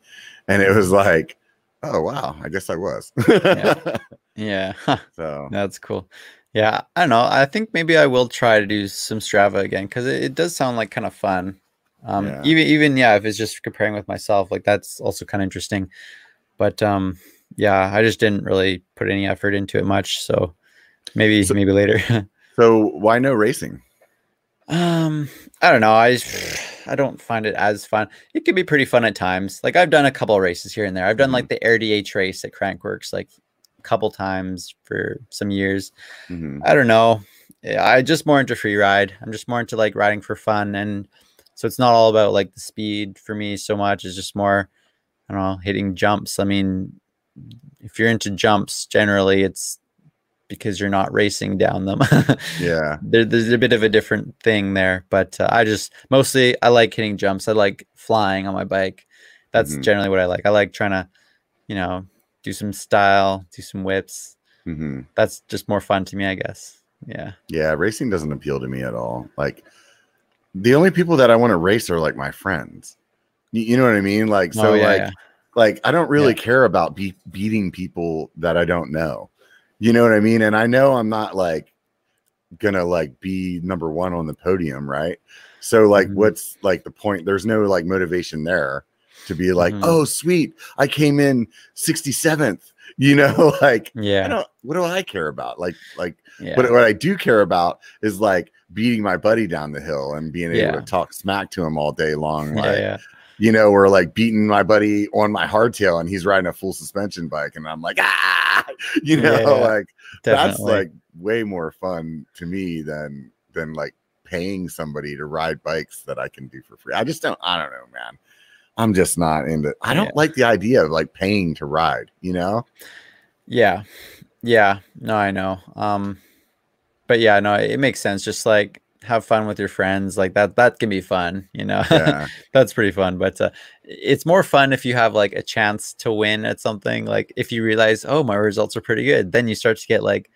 And it was like, oh, wow, I guess I was. Yeah. Yeah. So, That's cool. Yeah. I don't know. I think maybe I will try to do some Strava again because it, it does sound like kind of fun. Um, Yeah. even even yeah, if it's just comparing with myself, like that's also kind of interesting. But um, yeah, I just didn't really put any effort into it much. So maybe So- maybe later. so why no racing? Um, I don't know. I I don't find it as fun. It can be pretty fun at times. Like I've done a couple races here and there. I've done like the Air DH race at Crankworx like a couple times for some years. Mhm. I don't know. I just more into free ride. I'm just more into like riding for fun, and so it's not all about like the speed for me so much. It's just more, I don't know, hitting jumps. I mean, if you're into jumps, generally it's because you're not racing down them. yeah. There, there's a bit of a different thing there, but uh, I just mostly I like hitting jumps. I like flying on my bike. That's Mhm. generally what I like. I like trying to, you know, do some style, do some whips. hmm That's just more fun to me, I guess. Yeah. Yeah, racing doesn't appeal to me at all. Like the only people that I want to race are like my friends. You, you know what I mean? Like so Oh, yeah, like yeah. like I don't really care about be- beating people that I don't know. You know what I mean? And I know I'm not like gonna like be number 1 on the podium, right? So like Mhm. what's like the point? There's no like motivation there to be like, Mhm. "Oh, sweet. I came in 67th." You know, like I Yeah. don't what do I care about? Like like Yeah. but what I do care about is like beating my buddy down the hill and being able Yeah. to talk smack to him all day long. yeah, Like, yeah. You know, or like beating my buddy on my hardtail and he's riding a full suspension bike and I'm like, ah, you know, Yeah, like that's like way more fun to me than than like paying somebody to ride bikes that I can do for free. I just don't, I don't know, man. I'm just not into I don't Yeah. like the idea of like paying to ride, you know? Yeah. Yeah. No, I know. Um but yeah, no, it makes sense. Just like have fun with your friends. Like that that can be fun, you know. Yeah. That's pretty fun, but uh, it's more fun if you have like a chance to win at something. Like if you realize, "Oh, my results are pretty good." Then you start to get like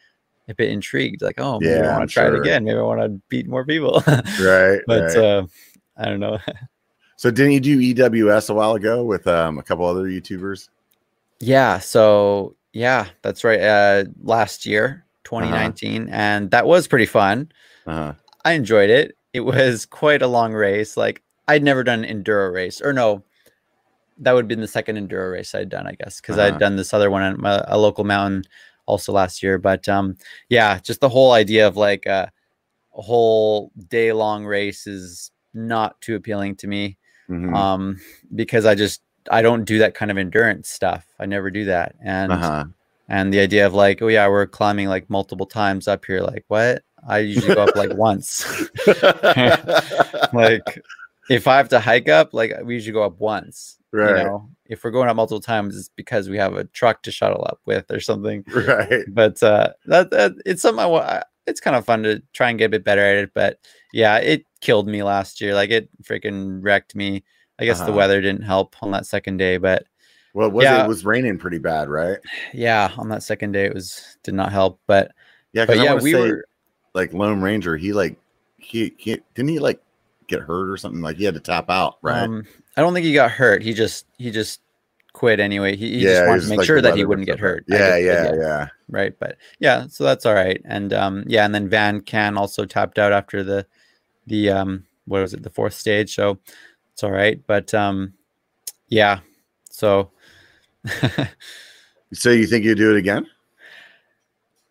a bit intrigued like, "Oh, maybe Yeah, I want to try it again. Maybe I want to beat more people." right. but right. uh I don't know. So didn't you do EWS a while ago with um, a couple other YouTubers? Yeah, so yeah, that's right. Uh last year, 2019, and that was pretty fun. Uh-huh. I enjoyed it. It was quite a long race. Like I'd never done an enduro race, or no, that would have been the second enduro race I'd done, I guess, because Uh-huh. I'd done this other one on my, a local mountain also last year. But um, yeah, just the whole idea of like a, a whole day long race is not too appealing to me Mhm. um, because I just I don't do that kind of endurance stuff. I never do that, and uh-huh. and the idea of like, oh yeah, we're climbing like multiple times up here. Like what? I usually go up like once. like if I have to hike up, like we usually go up once. Right. You know, if we're going up multiple times, it's because we have a truck to shuttle up with or something. right. But uh, that, that it's something I wa- It's kind of fun to try and get a bit better at it. But yeah, it killed me last year. Like it freaking wrecked me. I guess the Uh-huh. weather didn't help on that second day, but Well, it was Yeah. it was raining pretty bad, right? yeah, on that second day it was did not help. But Yeah, but yeah, yeah, we were like Lone Ranger. He like he, he didn't he like get hurt or something? Like he had to tap out, right? Um, I don't think he got hurt. He just he just quit anyway. He, he yeah, just wanted to make like sure that he wouldn't get hurt. Yeah, guess, yeah, yeah. right. But yeah, so that's all right. And um, yeah, and then Van Can also tapped out after the the um, what was it, the fourth stage. So it's all right. But um, yeah, so So you think you do it again?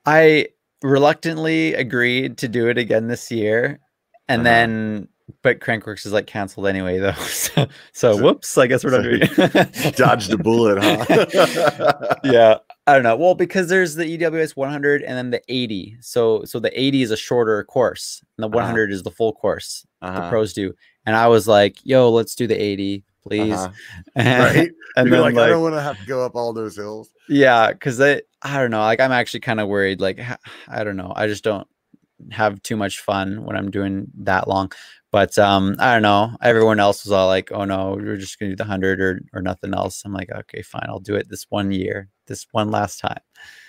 I reluctantly agreed to do it again this year, and Uh-huh. then. But Crankworx is like canceled anyway, though. So, so whoops! I guess we're not doing it. Dodged a bullet, huh? yeah i don't know well because there's the ews 100 and then the 80 so so the 80 is a shorter course and the Uh-huh. 100 is the full course the Uh-huh. pros do and i was like yo let's do the 80 please Uh-huh. and, Right? and then like, like, I don't want to have to go up all those hills. yeah because i i don't know like i'm actually kind of worried like I don't know i just don't have too much fun when i'm doing that long but um i don't know everyone else was all like oh no we're just gonna do the 100 or or nothing else i'm like okay fine i'll do it this one year this one last time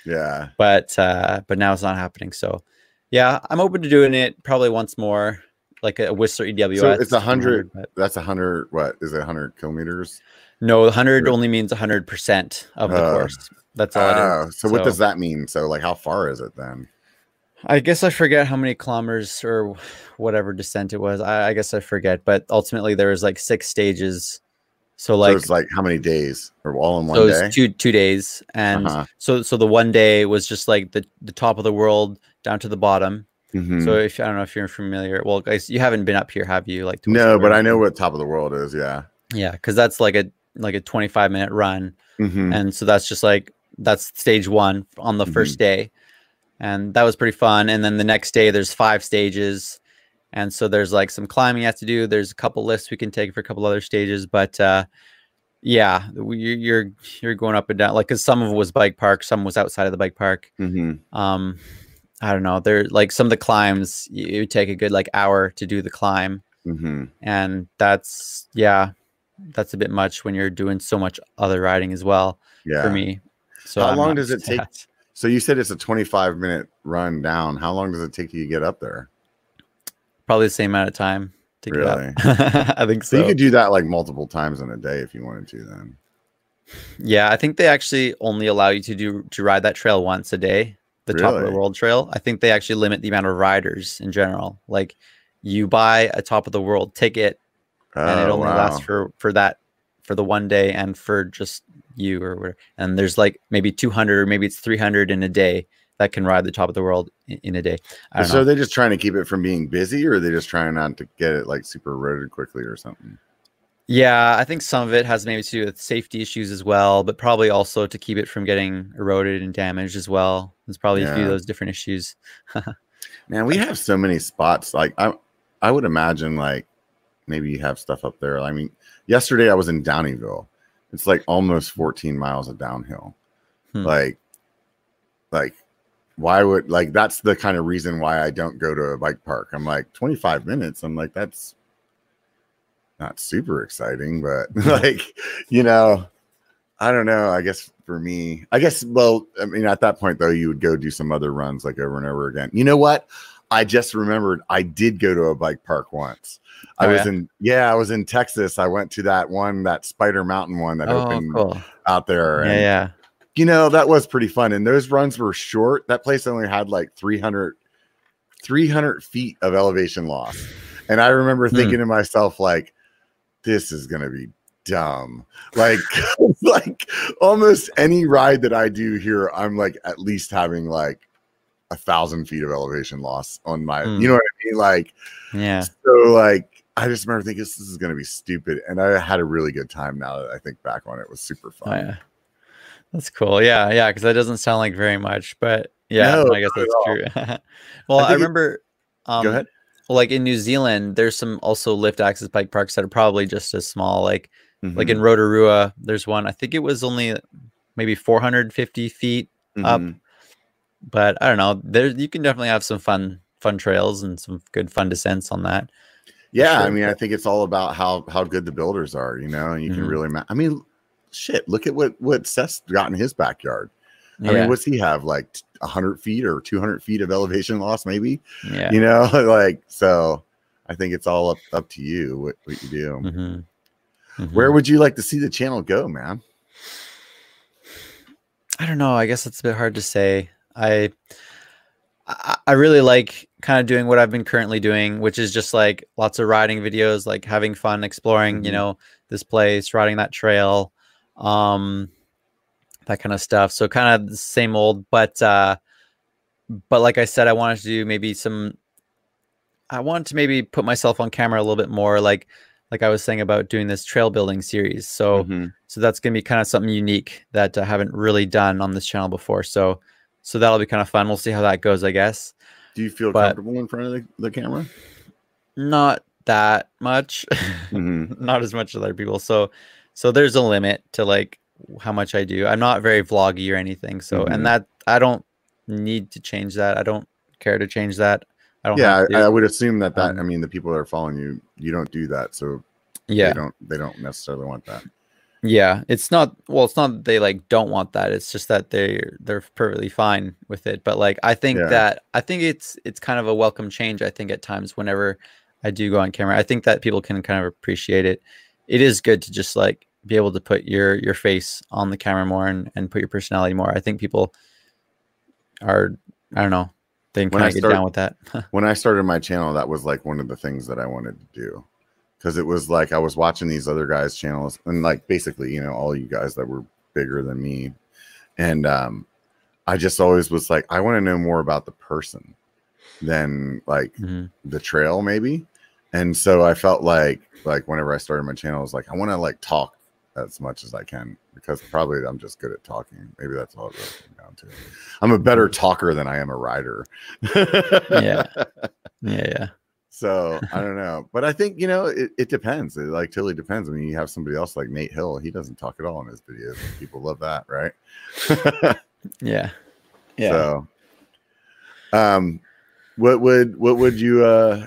Yeah. but uh but now it's not happening so yeah i'm open to doing it probably once more like a whistler ews So it's a hundred. That's a hundred. What is it? A Hundred kilometers. no a 100 only means a 100% of the Uh, course that's all it Oh, is so what does that mean? So like, how far is it then? i guess i forget how many kilometers or whatever descent it was i, I guess i forget but ultimately there was like six stages so so like it's like how many days or all in one so it day? two two days and Uh-huh. so so the one day was just like the the top of the world down to the bottom Mhm. So if I don't know if you're familiar, well, guys, you haven't been up here, have you? Like no, but I know what top of the world is. Yeah. Yeah, because that's like a like a 25 minute run, Mhm. and so that's just like that's stage one on the Mm-hmm. first day, and that was pretty fun. And then the next day, there's five stages, and so there's like some climbing you have to do. There's a couple lists we can take for a couple other stages, but uh, Yeah, you're you're going up and down like because some of it was bike park, some was outside of the bike park. Mm-hmm. Um, I don't know. There like some of the climbs, you take a good like hour to do the climb, Mm-hmm. and that's yeah, that's a bit much when you're doing so much other riding as well Yeah. for me. So How I'm long does it take- that. So you said it's a 25 minute run down. How long does it take you to get up there? Probably the same amount of time to get Really? up. I think So, so. you could do that like multiple times in a day if you wanted to. Then. Yeah, I think they actually only allow you to do to ride that trail once a day, the top of the world trail. I think they actually limit the amount of riders in general. Like you buy a top of the world ticket and it Oh, only wow. lasts for for that for the one day and for just you or whatever. And there's like maybe 200 or maybe it's 300 in a day that can ride the top of the world in, in a day. I don't So know. are just trying to keep it from being busy, or are they just trying not to get it like super eroded quickly or something? Yeah, I think some of it has maybe to do with safety issues as well, but probably also to keep it from getting eroded and damaged as well. There's probably a few of those different issues. Man, we have so many spots. Like I, I would imagine like maybe you have stuff up there. I mean, yesterday I was in Downieville. It's like almost 14 miles of downhill. Hmm. Like, like why would like that's the kind of reason why I don't go to a bike park. I'm like 25 minutes. I'm like that's not super exciting, but like you know, I don't know. I guess for me, I guess well, I mean, at that point though, you would go do some other runs like over and over again. You know what? I just remembered I did go to a bike park once. I Oh, was yeah? in yeah, I was in Texas. I went to that one, that Spider Mountain one that Oh, opened cool. out there. Yeah, and, yeah. You know, that was pretty fun. And those runs were short. That place only had like 300, 300 feet of elevation loss. And I remember Hmm. thinking to myself, like, this is gonna be dumb. Like, like almost any ride that I do here, I'm like at least having like a thousand feet of elevation loss on my, Hmm. you know what I mean? Like, Yeah. so like I just remember thinking this is gonna be stupid. And I had a really good time now that I think back on it. It was super Oh, fun. yeah. That's cool. Yeah, yeah, because that doesn't sound like very much, but yeah, No, I guess that's true. well, I I, it- remember um Go ahead. Like in New Zealand, there's some also lift access bike parks that are probably just as small. Like like Mhm, in Rotorua, there's one. I think it was only maybe 450 feet, up. mhm. but I don't know. There you can definitely have some fun fun trails and some good fun descents on that. Yeah, I mean, I think it's all about how how good the builders are, you know, and you can Mhm. really. Ma- I mean, shit. Look at what what Seth's got in his backyard. I mean, what's he have like hundred feet or two hundred feet of elevation loss, maybe? yeah. You know, like so. I think it's all up up to you what, what you do. Mhm. Mhm. Where would you like to see the channel go, man? I don't know. I guess it's a bit hard to say. I I, really like kind of doing what I've been currently doing, which is just like lots of riding videos, like having fun exploring, you Mhm. know, this place, riding that trail, um, that kind of stuff. So kind of the same old, but uh, but like I said, I wanted to do maybe some. I wanted to maybe put myself on camera a little bit more, like like I was saying about doing this trail building series. So Mhm. so that's going to be kind of something unique that I haven't really done on this channel before. So so that'll be kind of fun. We'll see how that goes, I guess. Do you feel but- comfortable in front of the, the camera? Not that much, Mhm. not as much as other people. So so there's a limit to like how much I do. I'm not very vloggy or anything. So Mhm. and that I don't need to change that. I don't care to change that. I don't Yeah. I, I would assume that that. Um, I mean, the people that are following you, you don't do that, so yeah. they don't they don't necessarily want that. Yeah, it's not well, it's not that they like don't want that. It's just that they they're perfectly fine with it. But like I think Yeah. that I think it's it's kind of a welcome change, I think at times whenever I do go on camera. I think that people can kind of appreciate it. It is good to just like be able to put your your face on the camera more and, and put your personality more. I think people are I don't know, they can When kind I of get down with that. when I started my channel, that was like one of the things that I wanted to do because it was like I was watching these other guys' channels and like basically, you know, all you guys that were bigger than me. And um, I just always was like, I want to know more about the person than like Mhm. the trail, maybe. And so I felt like, like whenever I started my channel, I was like, I want to like talk as much as I can because probably I'm just good at talking. Maybe that's all it really down to. I'm a better talker than I am a rider. Yeah. Yeah, yeah. So I don't know, but I think you know it, it depends. It like totally depends. I mean, you have somebody else like Nate Hill. He doesn't talk at all in his videos. People love that, right? yeah, yeah. So, um, what would what would you uh?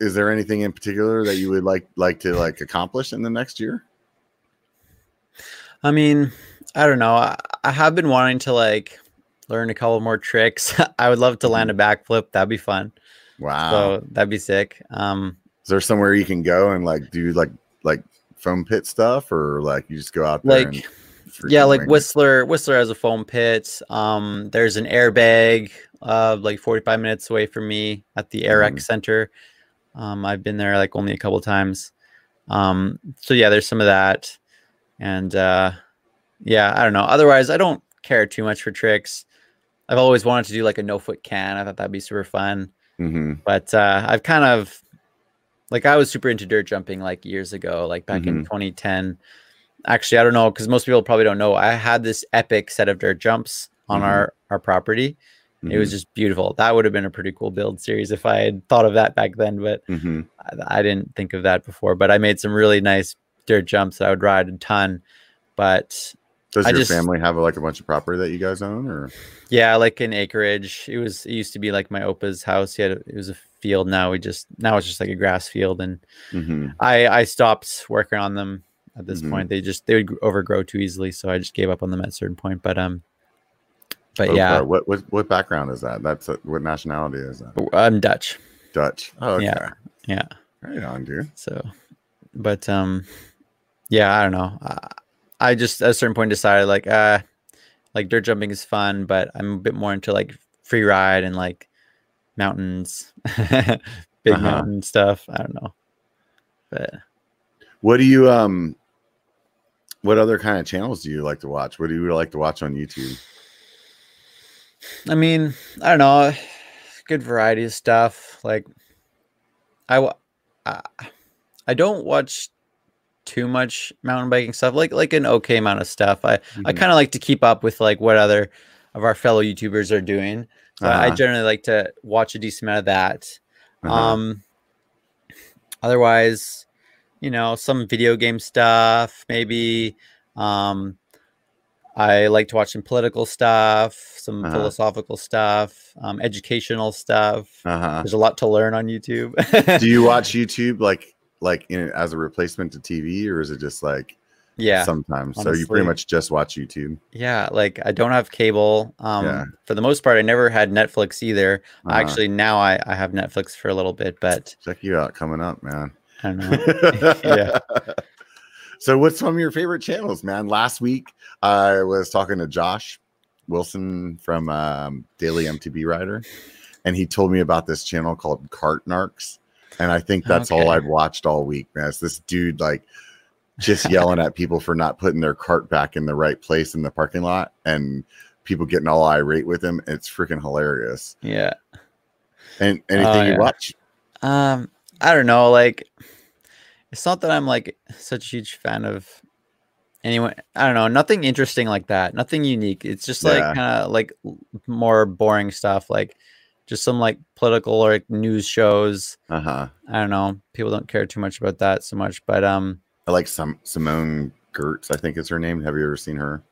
Is there anything in particular that you would like like to like accomplish in the next year? I mean, I don't know. I, I have been wanting to like learn a couple more tricks. I would love to land a Mm-hmm. backflip. That'd be fun. Wow. So that'd be sick. Um, Is there somewhere you can go and like do like like foam pit stuff, or like you just go out there? like yeah, like? Whistler. Whistler has a foam pit. Um, there's an airbag, uh, like 45 minutes away from me at the AirX Mhm. Center. Um, I've been there like only a couple times. Um, so yeah, there's some of that, and uh, yeah, I don't know. Otherwise, I don't care too much for tricks. I've always wanted to do like a no foot can. I thought that'd be super fun. Mhm. but uh, I've kind of like I was super into dirt jumping like years ago, like back in 2010. Actually, I don't know because most people probably don't know. I had this epic set of dirt jumps on Mhm. our our property. It was Mhm. just beautiful. That would have been a pretty cool build series if I had thought of that back then, but Mhm. I, I didn't think of that before. But I made some really nice dirt jumps that I would ride a ton. But Does I your just- family have like a bunch of property that you guys own, or Yeah, like an acreage. It was. It used to be like my opa's house. He had. A, it was a field. Now we just. Now it's just like a grass field, and Mhm. I I stopped working on them at this Mhm. point. They just they would overgrow too easily, so I just gave up on them at a certain point. But um, but yeah, what what what background is that? That's a, what nationality is that? I'm Dutch. Dutch. Oh, okay. Yeah. Yeah. Right on, dude. So, but um, yeah, I don't know. I, I just at a certain point decided like uh, like dirt jumping is fun, but I'm a bit more into like free ride and like mountains, big Uh-huh. mountain stuff. I don't know, but What do you um? What other kind of channels do you like to watch? What do you like to watch on YouTube? I mean, I don't know, good variety of stuff. Like, I wa- I, I don't watch too much mountain biking stuff. Like like an okay amount of stuff. I I Mhm. kind of like to keep up with like what other of our fellow YouTubers are doing. So I- I Uh-huh. generally like to watch a decent amount of that. Uh-huh. Um, otherwise, you know, some video game stuff, maybe. Um, I like to watch some political stuff, some Uh-huh. philosophical stuff, um, educational stuff. uh-huh. There's a lot to learn on YouTube. do you watch YouTube like like in as a replacement to TV, or is it just like yeah, sometimes? so you pretty much just watch YouTube. yeah. Like I don't have cable. Um, Yeah. for the most part, I never had Netflix either. Uh-huh. Actually, now I, I have Netflix for a little bit, but check you out coming up, man. I don't know. Yeah. So, what's some of your favorite channels, man? Last week, I was talking to Josh Wilson from um, Daily MTB Rider, and he told me about this channel called Cart Narcs. And I think that's all I've watched all week, man. It's this dude like just yelling at people for not putting their cart back in the right place in the parking lot, and people getting all irate with him. It's freaking hilarious. yeah. And anything Oh, you watch? Um, I don't know. Like, it's not that I'm like such a huge fan of anyone. I don't know. Nothing interesting like that. Nothing unique. It's just like Yeah. kind of like more boring stuff. Like, just some like political or like news shows. Uh huh. I don't know. People don't care too much about that so much. But um, I like some Simone Giertz, I think is her name. Have you ever seen her?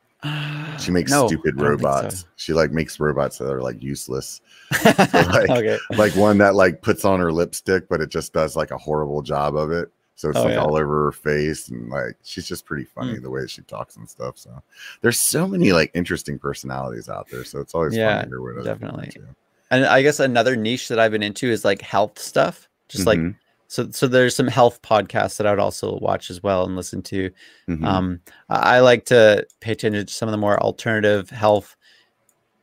She makes no, stupid I so. robots. She like makes robots that are like useless. like- okay. Like one that like puts on her lipstick, but it just does like a horrible job of it. So it's Oh, like yeah. all over her face, and like she's just pretty funny Mm. the way she talks and stuff. So there's so many like interesting personalities out there. So it's always Yeah, fun to hear what definitely. And I guess another niche that I've been into is like health stuff. Just like Mhm, so so there's some health podcasts that I would also watch as well and listen to. mhm. Um I, like to pay attention to some of the more alternative health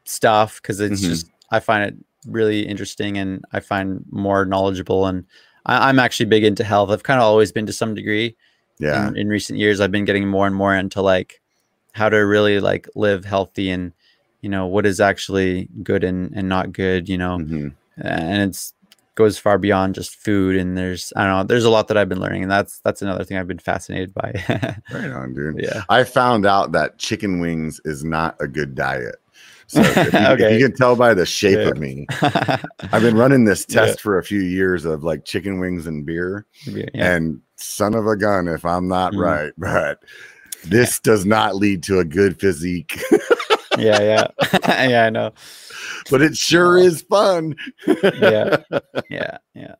stuff because it's Mhm. just I find it really interesting and I find more knowledgeable and I, I'm actually big into health. I've kind of always been to some degree. yeah. In, in recent years, I've been getting more and more into like how to really like live healthy and you know what is actually good and, and not good you know mhm. and it's goes far beyond just food and there's i don't know there's a lot that i've been learning and that's that's another thing i've been fascinated by right on dude yeah i found out that chicken wings is not a good diet so you, Okay. you can tell by the shape Yeah. of me. I've been running this Yeah. test for a few years of like chicken wings and beer yeah. and son of a gun if i'm not Mhm. right but this does not lead to a good physique. Yeah yeah. Yeah i know. But it sure is fun. Yeah. Yeah yeah.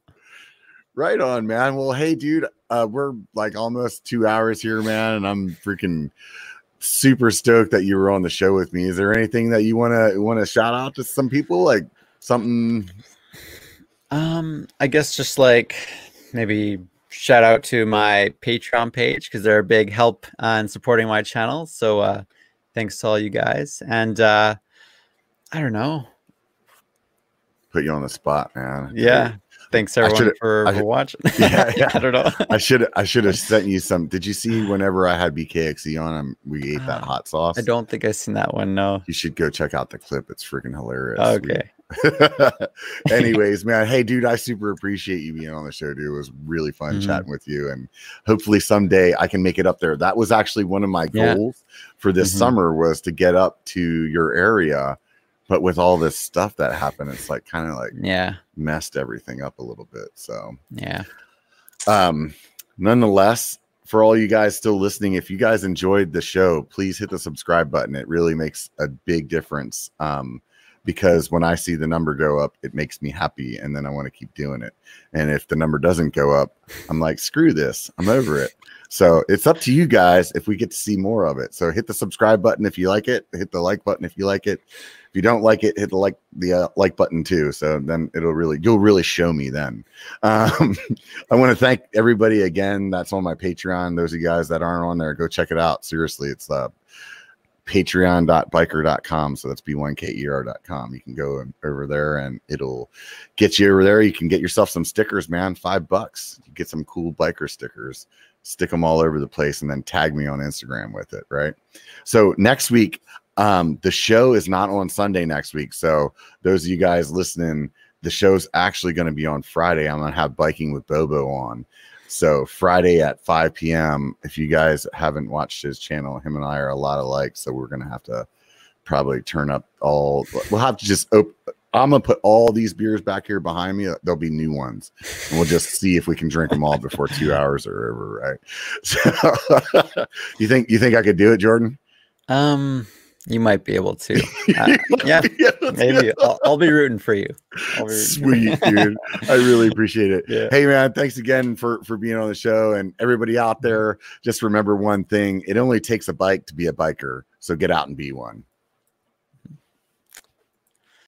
Right on man. Well hey dude uh we're like almost two hours here man and i'm freaking super stoked that you were on the show with me is there anything that you want to want to shout out to some people like something Um, I guess just like maybe shout out to my Patreon page because they're a big help uh, in supporting my channel. So uh, thanks to all you guys. And uh, I don't know. put you on the spot man Yeah. Thanks everyone for, for watching. Yeah, yeah. I don't know. I should I should have sent you some. Did you see whenever I had BKXC on him, we ate that Uh, hot sauce? I don't think I've seen that one. No. You should go check out the clip. It's freaking hilarious. Okay. Anyways, man, hey, dude, I super appreciate you being on the show, dude. It was really fun Mhm. chatting with you, and hopefully someday I can make it up there. That was actually one of my Yeah. goals for this Mhm. summer was to get up to your area, but with all this stuff that happened, it's like kind of like Yeah. messed everything up a little bit. So, Yeah. um, nonetheless, for all you guys still listening, if you guys enjoyed the show, please hit the subscribe button. It really makes a big difference. Um, because when I see the number go up, it makes me happy, and then I want to keep doing it. And if the number doesn't go up, I'm like, screw this, I'm over it. So it's up to you guys if we get to see more of it. So hit the subscribe button if you like it. Hit the like button if you like it. If you don't like it, hit the like the uh, like button too. So then it'll really you'll really show me then. Um, I want to thank everybody again. That's on my Patreon. Those of you guys that aren't on there, go check it out. Seriously, it's uh, patreon.biker.com. So that's b1ker.com. You can go over there and it'll get you over there. You can get yourself some stickers, man. Five bucks. You get some cool biker stickers, stick them all over the place, and then tag me on Instagram with it. Right. So next week, um, the show is not on Sunday next week. So those of you guys listening, the show's actually going to be on Friday. I'm going to have biking with Bobo on. So Friday at 5 p.m. If you guys haven't watched his channel, him and I are a lot alike. So we're gonna have to probably turn up all. We'll have to just open. I'm gonna put all these beers back here behind me. There'll be new ones, and we'll just see if we can drink them all before two hours are over. Right? So, you think you think I could do it, Jordan? Um, you might be able to. Uh, yeah, maybe. I'll, I'll be rooting for you. Rooting for you. Sweet, dude. I really appreciate it. Yeah. Hey, man, thanks again for for being on the show. And everybody out there, just remember one thing: it only takes a bike to be a biker. So get out and be one.